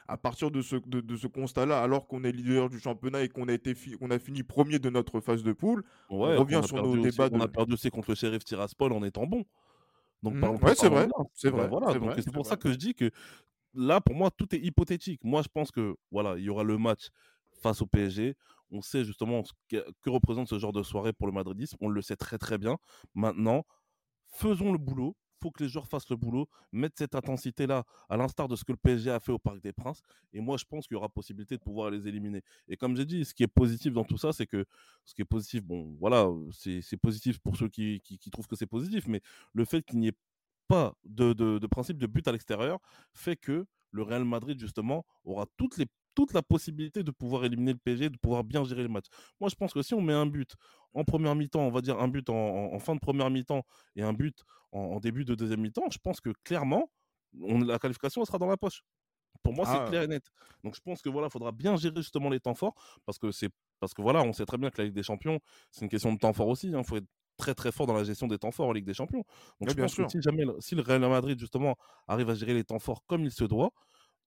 à partir de ce, de, ce constat-là, alors qu'on est leader du championnat et qu'on a, été a fini premier de notre phase de poule, on revient sur nos débats. On a perdu aussi contre le Sheriff Tiraspol en étant bon. Donc, mmh. ouais, c'est vrai. C'est vrai. c'est pour ça que je dis que là, pour moi, tout est hypothétique. Moi, je pense que voilà, il y aura le match face au PSG. On sait justement ce que, que représente ce genre de soirée pour le madridisme. On le sait très très bien. Maintenant, faisons le boulot faut que les joueurs fassent le boulot, mettre cette intensité-là, à l'instar de ce que le PSG a fait au Parc des Princes. Et moi, je pense qu'il y aura possibilité de pouvoir les éliminer. Et comme j'ai dit, ce qui est positif dans tout ça, c'est que ce qui est positif, bon, voilà, c'est positif pour ceux qui, trouvent que c'est positif, mais le fait qu'il n'y ait pas de, de principe de but à l'extérieur fait que le Real Madrid, justement, aura toutes les toute la possibilité de pouvoir éliminer le PSG, de pouvoir bien gérer le match. Moi, je pense que si on met un but en première mi-temps, on va dire un but en, fin de première mi-temps et un but en, début de deuxième mi-temps, je pense que clairement, la qualification sera dans la poche. Pour moi, c'est ah. clair et net. Donc, je pense que voilà, faudra bien gérer justement les temps forts parce que c'est parce que voilà, on sait très bien que la Ligue des Champions, c'est une question de temps fort aussi. Il hein. faut être très très fort dans la gestion des temps forts en Ligue des Champions. Donc, je pense que si jamais si le Real Madrid justement arrive à gérer les temps forts comme il se doit,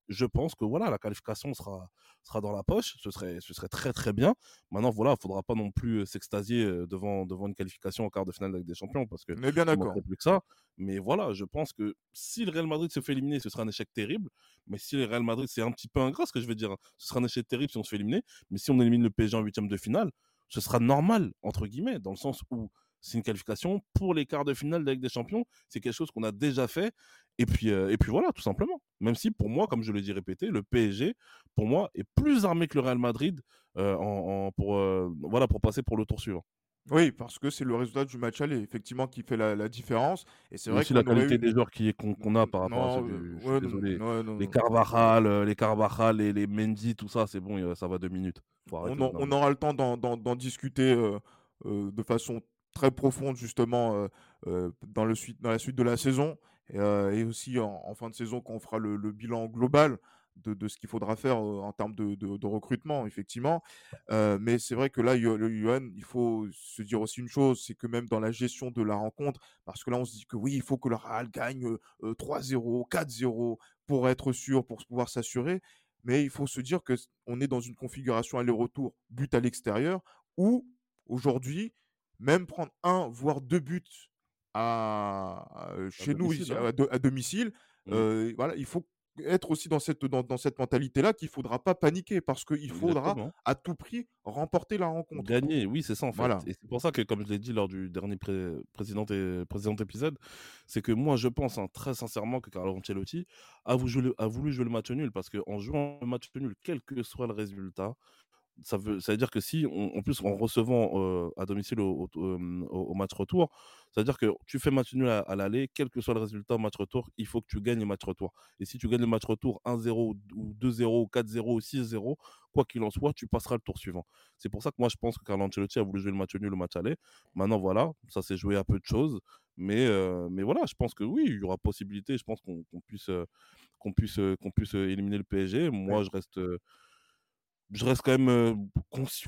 je pense que voilà, la qualification sera, sera dans la poche. Ce serait, ce serait très très bien. Maintenant, voilà, il ne faudra pas non plus s'extasier devant, devant une qualification en quart de finale avec des champions parce que Mais bien d'accord. plus que ça. Mais voilà, je pense que si le Real Madrid se fait éliminer, ce sera un échec terrible. Mais si le Real Madrid, c'est un petit peu ingrat ce que je veux dire. Hein, ce sera un échec terrible si on se fait éliminer. Mais si on élimine le PSG en huitième de finale, ce sera normal, entre guillemets, dans le sens où c'est une qualification pour les quarts de finale de la Ligue des Champions. C'est quelque chose qu'on a déjà fait. Et puis, euh, et puis voilà, tout simplement. Même si pour moi, comme je l'ai dit répété, le PSG, pour moi, est plus armé que le Real Madrid euh, en, pour, euh, voilà, pour passer pour le tour suivant. Oui, parce que c'est le résultat du match aller, effectivement, qui fait la, différence. Et c'est vrai que la qualité des joueurs qu'on a par rapport à ceux désolé. les Carvajal, les Carvajal, les, les Mendy, tout ça, c'est bon, ça va deux minutes. on, aura le temps d'en discuter de façon très profonde justement euh, euh, dans, le suite, dans la suite de la saison euh, et, aussi en, fin de saison quand on fera le, bilan global de, ce qu'il faudra faire en termes de, recrutement, effectivement. mais c'est vrai que là, Yuan, il faut se dire aussi une chose, c'est que même dans la gestion de la rencontre, parce que là, on se dit que oui, il faut que le Real gagne 3-0, 4-0 pour être sûr, pour pouvoir s'assurer. Mais il faut se dire que on est dans une configuration aller-retour, but à l'extérieur, où aujourd'hui, même prendre un, voire deux buts à, chez nous, hein. à, domicile, mmh. voilà, il faut être aussi dans cette, dans, dans cette mentalité-là qu'il ne faudra pas paniquer parce qu'il faudra à tout prix remporter la rencontre. Gagner, oui, c'est ça en fait. Voilà. Et c'est pour ça que, comme je l'ai dit lors du dernier précédent, précédent épisode, c'est que moi je pense hein, très sincèrement que Carlo Ancelotti a voulu, a voulu jouer le match nul parce qu'en jouant le match nul, quel que soit le résultat, ça veut, ça veut dire que si, en plus, en recevant à domicile au, match retour, ça veut dire que tu fais match nul à, l'aller, quel que soit le résultat au match retour, il faut que tu gagnes le match retour. Et si tu gagnes le match retour 1-0 ou 2-0 ou 4-0 ou 6-0, quoi qu'il en soit, tu passeras le tour suivant. C'est pour ça que moi, je pense que Carlo Ancelotti a voulu jouer le match nul au match aller. Maintenant, voilà, ça s'est joué à peu de choses. Mais, mais voilà, je pense que oui, il y aura possibilité. Je pense qu'on puisse, qu'on puisse, qu'on puisse éliminer le PSG. Moi, je reste je reste quand même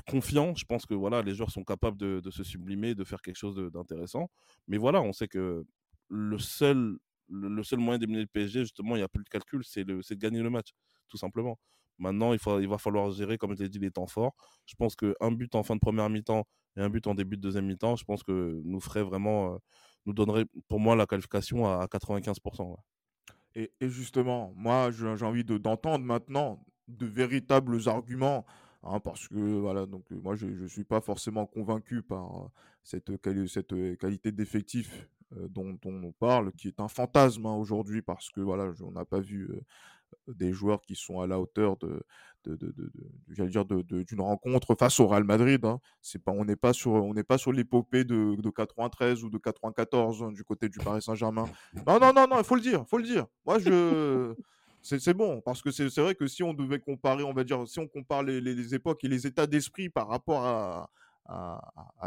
confiant. Je pense que voilà, les joueurs sont capables de, se sublimer, de faire quelque chose d'intéressant. Mais voilà, on sait que le seul, seul moyen d'éliminer le PSG, justement, il n'y a plus de calcul, c'est de gagner le match, tout simplement. Maintenant, il, faut, il va falloir gérer, comme je l'ai dit, les temps forts. Je pense qu'un but en fin de première mi-temps et un but en début de deuxième mi-temps, je pense que nous ferait vraiment, nous donnerait pour moi la qualification à, 95%. Et, et, justement, moi, j'ai envie d'entendre maintenant de véritables arguments. Hein, parce que voilà, donc moi je ne suis pas forcément convaincu par cette, cette qualité d'effectif dont, on parle, qui est un fantasme hein, aujourd'hui parce que voilà, on n'a pas vu des joueurs qui sont à la hauteur de, de, de, de dire d'une rencontre face au Real Madrid. Hein. C'est pas, on n'est pas sur, sur l'épopée de, 93 ou de 94 du côté du Paris Saint-Germain. Non, non, non, non, il faut le dire, faut le dire. Moi, je c'est bon, parce que c'est vrai que si on devait comparer, on va dire, si on compare les, époques et les états d'esprit par rapport à,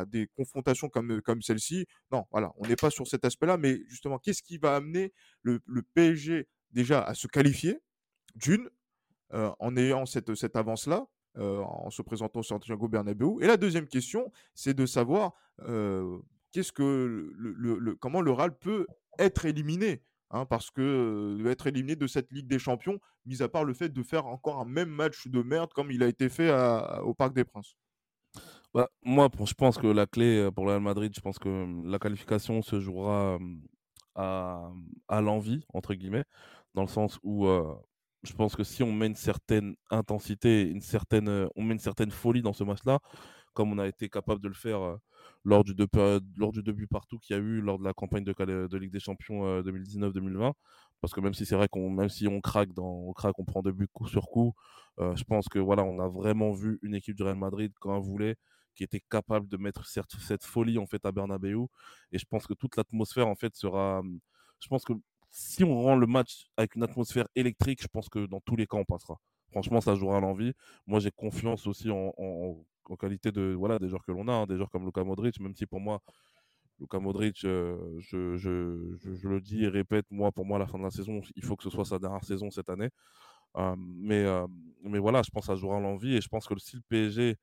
des confrontations comme, comme celle-ci, non, voilà, on n'est pas sur cet aspect-là, mais justement, qu'est-ce qui va amener le, PSG déjà à se qualifier, d'une, euh, en ayant cette, cette avance-là, euh, en se présentant sur Santiago Bernabéu, et la deuxième question, c'est de savoir euh, qu'est-ce que le, comment le RAL peut être éliminé Hein, parce que être éliminé de cette Ligue des Champions, mis à part le fait de faire encore un même match de merde comme il a été fait au Parc des Princes. Bah, moi, je pense que la clé pour le Real Madrid, je pense que la qualification se jouera à, à l'envie, entre guillemets, dans le sens où je pense que si on met une certaine intensité, une certaine, on met une certaine folie dans ce match-là, comme on a été capable de le faire lors du, lors du début partout qu'il y a eu lors de la campagne de, de Ligue des Champions 2019-2020. Parce que même si c'est vrai qu'on même si on craque dans on craque, on prend deux buts coup sur coup, je pense que voilà, on a vraiment vu une équipe du Real Madrid quand elle voulait qui était capable de mettre cette, cette folie en fait à Bernabeu et je pense que toute l'atmosphère en fait sera je pense que si on rend le match avec une atmosphère électrique, je pense que dans tous les cas on passera. Franchement, ça jouera à l'envie. Moi, j'ai confiance aussi en, en qualité de voilà des joueurs que l'on a, hein, des joueurs comme Luka Modric, même si pour moi Luka Modric, euh, je, le dis et répète, moi pour moi à la fin de la saison, il faut que ce soit sa dernière saison cette année. Euh, mais, euh, mais voilà, je pense à à l'envie et je pense que si le PSG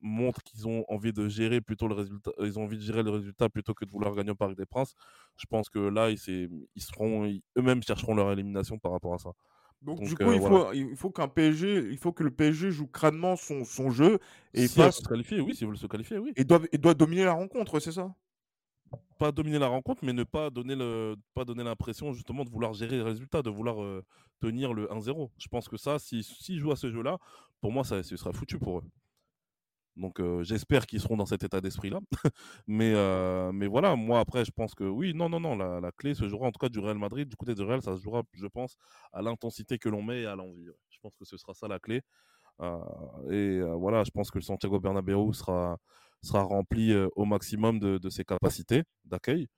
montre qu'ils ont envie de gérer plutôt le résultat, ils ont envie de gérer le résultat plutôt que de vouloir gagner au Parc des Princes, je pense que là, ils seront, eux-mêmes chercheront leur élimination par rapport à ça. Donc, du coup, il, faut, il faut qu'un PSG, il faut que le PSG joue crânement son, son jeu et si fasse... se qualifier, oui, s'ils veulent se qualifier, oui. Et doit, et doit dominer la rencontre, c'est ça? Pas dominer la rencontre, mais ne pas donner le, pas donner l'impression justement de vouloir gérer les résultats, de vouloir tenir le 1-0. Je pense que ça, s'ils si, jouent à ce jeu-là, pour moi, ça, ce sera foutu pour eux. Donc j'espère qu'ils seront dans cet état d'esprit-là. mais, mais voilà, moi après, je pense que oui, non, non, non, la, clé se jouera en tout cas du Real Madrid. Du côté du Real, ça se jouera, je pense, à l'intensité que l'on met et à l'envie. Je pense que ce sera ça la clé. et voilà, je pense que le Santiago Bernabéu sera, sera rempli au maximum de, ses capacités d'accueil.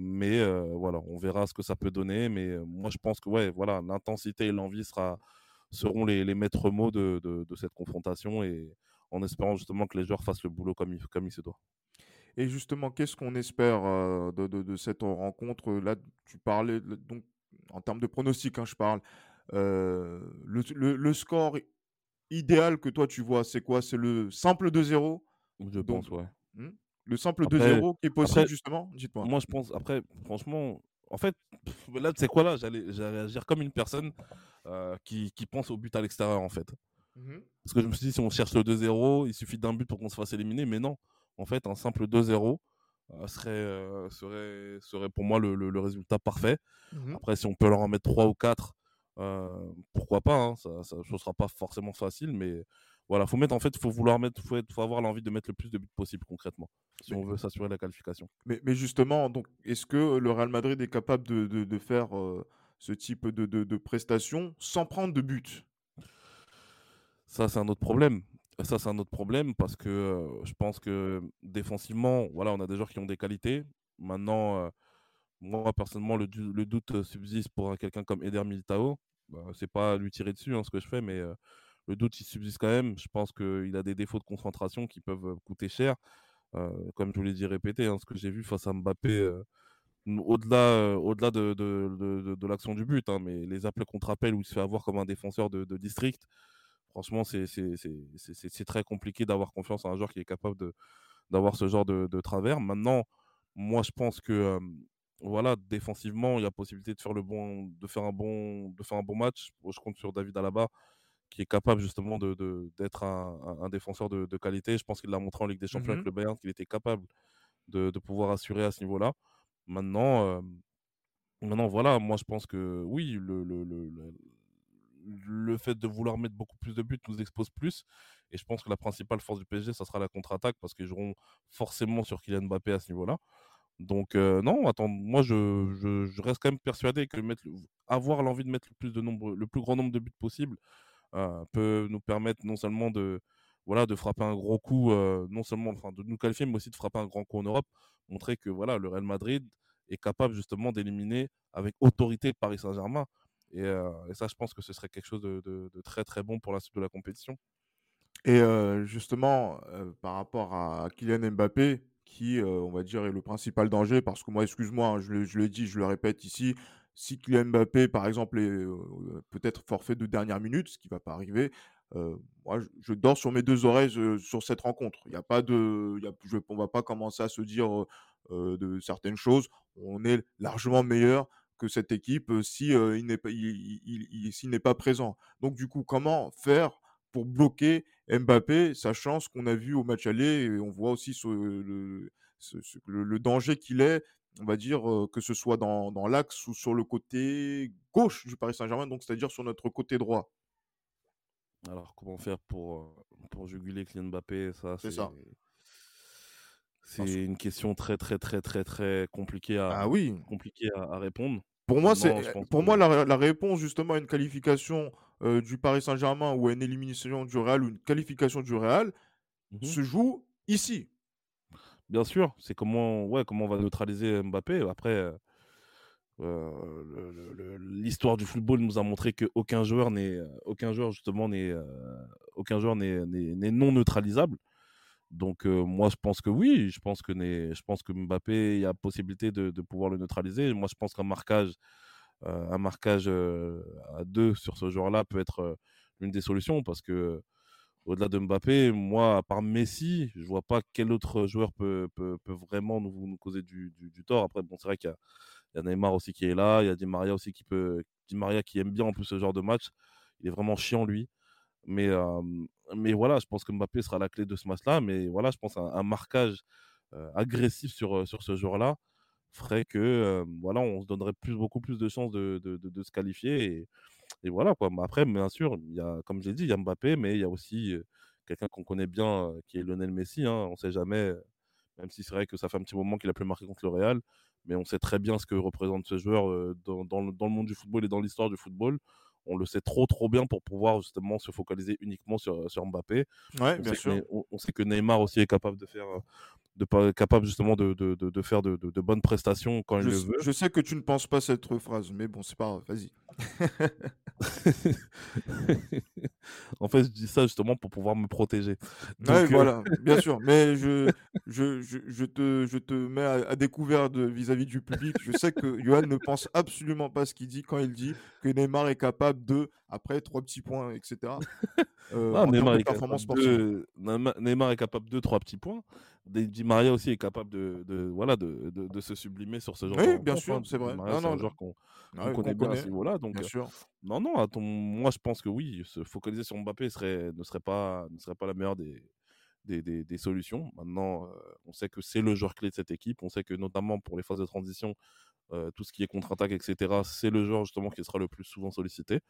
mais voilà, on verra ce que ça peut donner. Mais moi, je pense que ouais, voilà, l'intensité et l'envie seront les, maîtres mots de, de, de cette confrontation. Et, en espérant justement que les joueurs fassent le boulot comme il, comme il se doit. Et justement, qu'est-ce qu'on espère euh, de, de, cette rencontre? Là, tu parlais, donc, en termes de pronostic, hein, je parle. Euh, le, le, score idéal que toi tu vois, c'est quoi? C'est le simple 2-0 Je pense, ouais. Hmm? le simple 2-0 qui est possible, justement? Dites-moi. Moi, je pense, après, franchement, en fait, là, c'est quoi là? J'allais agir comme une personne euh, qui, qui pense au but à l'extérieur, en fait. Mmh Parce que je me suis dit, si on cherche le 2-0, il suffit d'un but pour qu'on se fasse éliminer. Mais non, en fait, un simple 2-0 euh, serait, euh, serait, serait pour moi le, le, résultat parfait. Mmh Après, si on peut leur en mettre 3 ou 4, euh, pourquoi pas hein, Ça ne sera pas forcément facile, mais voilà, faut mettre en fait, faut vouloir mettre, faut, faut avoir l'envie de mettre le plus de buts possible concrètement, si on veut s'assurer la qualification. Mais, mais justement, donc, est-ce que le Real Madrid est capable de, de, de faire ce type de, de, prestations sans prendre de but? Ça, c'est un autre problème. Ça, c'est un autre problème parce que euh, je pense que défensivement, voilà, on a des joueurs qui ont des qualités. Maintenant, euh, moi, personnellement, le, doute subsiste pour quelqu'un comme Eder Militao. Bah, c'est pas lui tirer dessus hein, ce que je fais, mais euh, le doute, il subsiste quand même. Je pense qu'il a des défauts de concentration qui peuvent coûter cher. comme je vous l'ai dit répété, hein, ce que j'ai vu face à Mbappé, au-delà au-delà de, de, de, l'action du but, hein, mais les appels contre appel où il se fait avoir comme un défenseur de, district, franchement, c'est très compliqué d'avoir confiance en un joueur qui est capable d'avoir ce genre de, travers. Maintenant, moi, je pense que voilà, défensivement, il y a possibilité de faire, le bon, de faire, un, bon, de faire un bon match. Je compte sur David Alaba, qui est capable justement d'être de, un, un, défenseur de, qualité. Je pense qu'il l'a montré en Ligue des Champions avec mmh le Bayern, qu'il était capable de, pouvoir assurer à ce niveau-là. Maintenant, maintenant, voilà, moi je pense que oui, le, le, le, le, fait de vouloir mettre beaucoup plus de buts nous expose plus. Et je pense que la principale force du PSG, ça sera la contre-attaque parce qu'ils joueront forcément sur Kylian Mbappé à ce niveau-là. Donc non, attends, moi je, je, reste quand même persuadé que mettre, avoir l'envie de mettre le plus, de nombre, le plus grand nombre de buts possible peut nous permettre non seulement de, voilà, de frapper un gros coup, non seulement enfin, de nous qualifier, mais aussi de frapper un grand coup en Europe, montrer que voilà, le Real Madrid est capable justement d'éliminer avec autorité Paris Saint-Germain. Et, ça, je pense que ce serait quelque chose de, très très bon pour la suite de la compétition. Et justement, par rapport à Kylian Mbappé, qui, on va dire, est le principal danger, parce que moi, excuse-moi, hein, je, je le dis, je le répète ici, si Kylian Mbappé, par exemple, est peut-être forfait de dernière minute, ce qui ne va pas arriver, moi, je, dors sur mes deux oreilles sur cette rencontre. Il y a pas de, y a, va pas commencer à se dire de certaines choses. On est largement meilleur que cette équipe si il n'est pas, il, s'il n'est pas présent. Donc du coup, comment faire pour bloquer Mbappé, sachant ce qu'on a vu au match aller et on voit aussi le, le, danger qu'il est on va dire, que ce soit dans, dans l'axe ou sur le côté gauche du Paris Saint-Germain, donc c'est-à-dire sur notre côté droit? Alors, comment faire pour, pour juguler Kylian Mbappé? Ça, c'est ça. C'est une question très, très, très, très, très compliquée à, ah oui. compliquée à, répondre. Pour moi, c'est, pour moi la, la, réponse justement à une qualification du Paris Saint-Germain ou à une élimination du Real ou une qualification du Real mmh se joue ici. Bien sûr, c'est comment, ouais, comment on va neutraliser Mbappé. Après, euh, l'histoire du football nous a montré qu'aucun joueur n'est, aucun joueur justement n'est, aucun joueur n'est, non neutralisable. Donc moi je pense que oui, je pense que, je pense que Mbappé, il y a possibilité de, pouvoir le neutraliser. Moi je pense qu'un marquage, un marquage à deux sur ce joueur-là peut être l'une des solutions parce que au-delà de Mbappé, moi, à part Messi, je vois pas quel autre joueur peut, peut, vraiment nous, nous causer du, du, tort. Après, bon, c'est vrai qu'il y y a Neymar aussi qui est là. Il y a Di Maria aussi qui peut. Di Maria qui aime bien en plus ce genre de match. Il est vraiment chiant, lui. Mais, mais voilà, je pense que Mbappé sera la clé de ce match-là. Mais voilà, je pense un, marquage agressif sur, sur ce joueur-là ferait que voilà, on se donnerait beaucoup plus de chances de, de, se qualifier. Et, voilà, quoi. Après, bien sûr, y a, comme j'ai dit, il y a Mbappé, mais il y a aussi quelqu'un qu'on connaît bien qui est Lionel Messi. Hein. On ne sait jamais, même si c'est vrai que ça fait un petit moment qu'il a plus marqué contre le Real mais on sait très bien ce que représente ce joueur dans, dans, le, monde du football et dans l'histoire du football. On le sait trop trop bien pour pouvoir justement se focaliser uniquement sur, sur Mbappé. Ouais, bien sûr. on, sait que Neymar aussi est capable de faire de pas capable justement de, de, de, faire de, bonnes prestations quand je, il le veut. Je sais que tu ne penses pas cette phrase, mais bon, c'est pas grave, vas-y. en fait, je dis ça justement pour pouvoir me protéger. Euh, voilà, bien sûr. Mais je, je, je, te, je te mets à, découvert vis-à-vis du public. Je sais que Johan ne pense absolument pas ce qu'il dit quand il dit que Neymar est capable de, après trois petits points, etc. Euh, ah, Neymar, est de, Neymar est capable de trois petits points. Di Maria aussi est capable de, de voilà, de, de, se sublimer sur ce genre oui, bien sûr, c'est vrai. c'est un joueur qu'on connaît bien à ce niveau-là. Donc, bien sûr. Non, non, moi je pense que oui, se focaliser sur Mbappé serait, ne, serait pas, ne serait pas la meilleure des, des, des, des solutions. Maintenant, on sait que c'est le joueur clé de cette équipe. On sait que notamment pour les phases de transition, tout ce qui est contre-attaque, etc., c'est le joueur justement qui sera le plus souvent sollicité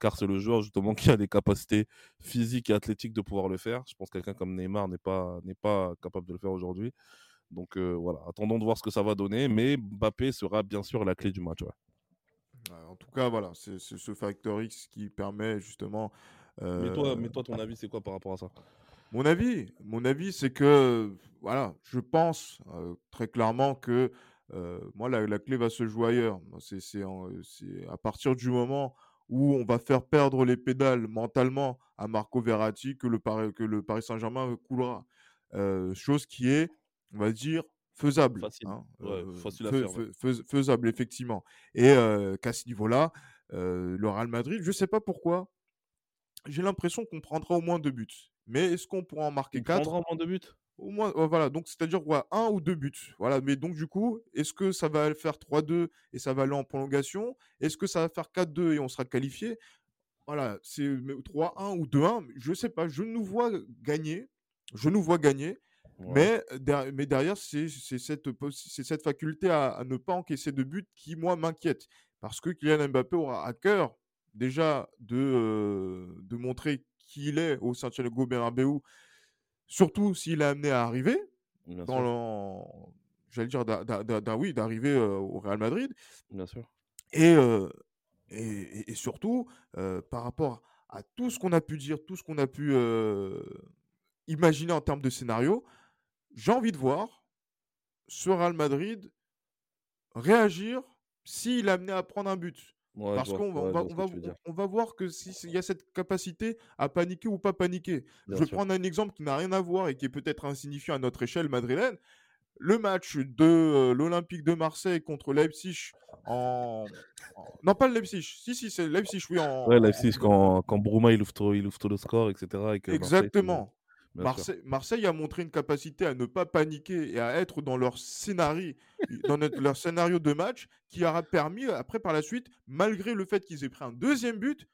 car c'est le joueur justement qui a les capacités physiques et athlétiques de pouvoir le faire. Je pense que quelqu'un comme Neymar n'est pas, n'est pas capable de le faire aujourd'hui. Donc voilà, attendons de voir ce que ça va donner, mais Mbappé sera bien sûr la clé du match. En tout cas, voilà, c'est ce facteur X qui permet justement. Mais, toi, mais toi, ton avis, c'est quoi par rapport à ça? Mon avis, mon avis, c'est que voilà, je pense très clairement que moi, la, la, clé va se jouer ailleurs. C'est à partir du moment où on va faire perdre les pédales mentalement à Marco Verratti que le, Paris, que le Paris Saint-Germain coulera. chose qui est, on va dire, faisable. Facile. Hein, facile à faire, faisable, effectivement. Et qu'à ce niveau-là, le Real Madrid, je ne sais pas pourquoi, j'ai l'impression qu'on prendra au moins deux buts. Mais est-ce qu'on pourra en marquer Il quatre? prendra au moins deux buts? Au moins, ouais, voilà. Donc, c'est-à-dire ouais, un ou deux buts. Voilà. Mais donc, du coup, est-ce que ça va faire 3-2 et ça va aller en prolongation? Est-ce que ça va faire 4-2 et on sera qualifié? Voilà. C'est 3-1 ou 2-1. Je sais pas. Je nous vois gagner. Je nous vois gagner. Ouais. Mais, der- mais derrière, c'est cette, cette faculté à, à ne pas encaisser de but qui, moi, m'inquiète. Parce que Kylian Mbappé aura à cœur, déjà, de, euh, de montrer qui il est au Santiago Bernabéu, surtout s'il est amené à arriver, Bien dans j'allais dire, oui, d'arriver au Real Madrid. Bien sûr. Et, euh, et, et- et surtout, euh, par rapport à tout ce qu'on a pu dire, tout ce qu'on a pu euh, imaginer en termes de scénario, j'ai envie de voir ce Real Madrid réagir s'il est amené à prendre un but. Ouais, Parce qu'on va, ouais, on va, on va, on voir que s'il si, y a cette capacité à paniquer ou pas paniquer. Bien je vais sûr. prendre un exemple qui n'a rien à voir et qui est peut-être insignifiant à notre échelle madrilène. Le match de euh, l'Olympique de Marseille contre Leipzig en... en- Non, pas le Leipzig. Si, si, c'est Leipzig, oui. En... Ouais, Leipzig, quand, quand Bruma il ouvre, il ouvre le score, etc. Et que Exactement. Marseille, Marseille a montré une capacité à ne pas paniquer et à être dans leur scénario, dans notre- leur scénario de match qui aura permis, après, par la suite, malgré le fait qu'ils aient pris un deuxième but,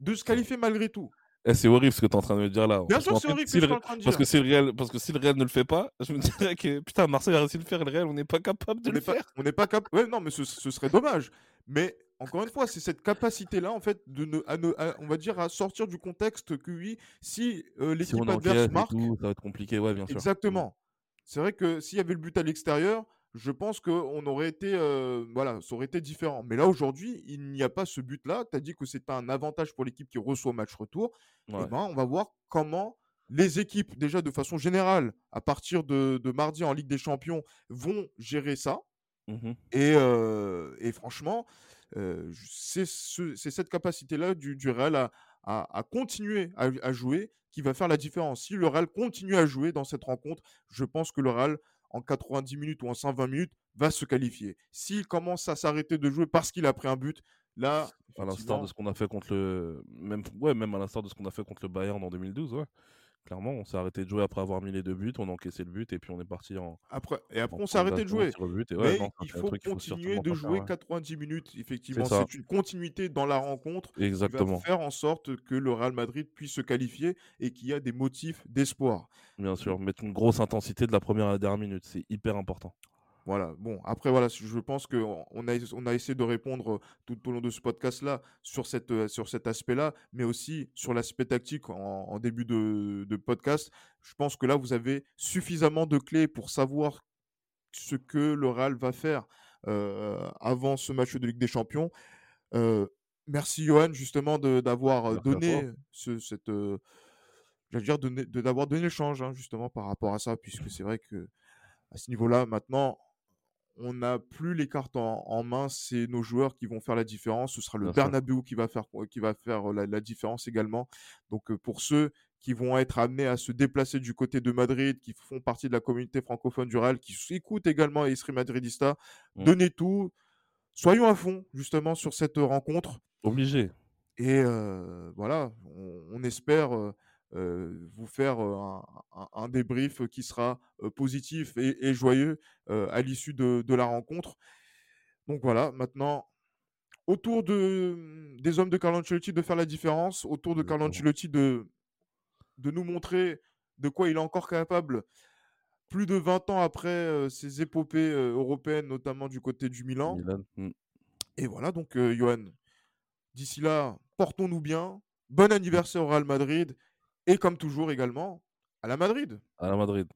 de se qualifier malgré tout. Eh, c'est horrible ce que tu es en train de me dire là. Bien sûr, c'est horrible si ce que je suis en train de parce dire. que si le Real, parce que si le Real ne le fait pas, je me dirais que putain, Marseille a réussi à le faire et le Real, on n'est pas capable de on le pas, faire. on n'est pas capable. Ouais, non, mais ce, ce serait dommage. Mais encore une fois, c'est cette capacité-là, en fait, de ne, à ne- à- on va dire, à sortir du contexte que oui, si euh, Si l'équipe adverse et marque, tout, ça va être compliqué, ouais, bien sûr. exactement. C'est vrai que s'il y avait le but à l'extérieur, je pense qu'on aurait été, euh, voilà, ça aurait été différent. Mais là, aujourd'hui, il n'y a pas ce but-là. Tu as dit que c'est un avantage pour l'équipe qui reçoit match retour. Ouais. Eh ben, on va voir comment les équipes, déjà de façon générale, à partir de, de mardi en Ligue des Champions, vont gérer ça. Et, euh, et franchement, euh, c'est ce- c'est cette capacité-là du, du Real à, à- à continuer à, à jouer qui va faire la différence. Si le Real continue à jouer dans cette rencontre, je pense que le Real, en 90 minutes ou en 120 minutes, va se qualifier. S'il commence à s'arrêter de jouer parce qu'il a pris un but, là, À l'instar de ce qu'on a fait contre le. Même, ouais, même à l'instar de ce qu'on a fait contre le Bayern en 2012, ouais. Clairement, on s'est arrêté de jouer après avoir mis les deux buts, on a encaissé le but et puis on est parti en. après, et après, on s'est arrêté de jouer. tir au but, et ouais, Mais non, ça, il faut truc qu'il faut continuer de faire, jouer ouais. 90 minutes. Effectivement, c'est une continuité dans la rencontre qui va Exactement, faire en sorte que le Real Madrid puisse se qualifier et qu'il y a des motifs d'espoir. bien sûr. Mettre une grosse intensité de la première à la dernière minute, c'est hyper important. Voilà. Bon, après, voilà, je pense qu'on on a, on a essayé de répondre euh, tout au long de ce podcast-là sur, cette, euh, sur cet aspect-là, mais aussi sur l'aspect tactique en, en début de, de podcast. Je pense que là, vous avez suffisamment de clés pour savoir ce que le Real va faire euh, avant ce match de Ligue des Champions. Euh, merci, Johan, justement, d'avoir donné ce, cette. euh, j'allais dire, d'avoir donné le change, hein, justement, par rapport à ça, puisque c'est vrai que à ce niveau-là, maintenant, on n'a plus les cartes en, en main, c'est nos joueurs qui vont faire la différence. Ce sera le. Bernabeu qui va faire, qui va faire la, la différence également. Donc pour ceux qui vont être amenés à se déplacer du côté de Madrid, qui font partie de la communauté francophone du Real, qui écoutent également Esprit Madridista, Mm. donnez tout. Soyons à fond justement sur cette rencontre. Obligé. Et euh, voilà, on, on espère euh, vous faire euh, un, débrief qui sera euh, positif et, et joyeux euh, à l'issue de, de la rencontre. Donc voilà, maintenant, autour de, des hommes de Carlo Ancelotti de faire la différence, autour de Carlo. Ancelotti de, de nous montrer de quoi il est encore capable plus de 20 ans après euh, ses épopées euh, européennes, notamment du côté du Milan. Milan. Mm. Et voilà, donc, euh, Johan, d'ici là, portons-nous bien. Bon anniversaire au Real Madrid. Et comme toujours également, à la Madrid. À la Madrid.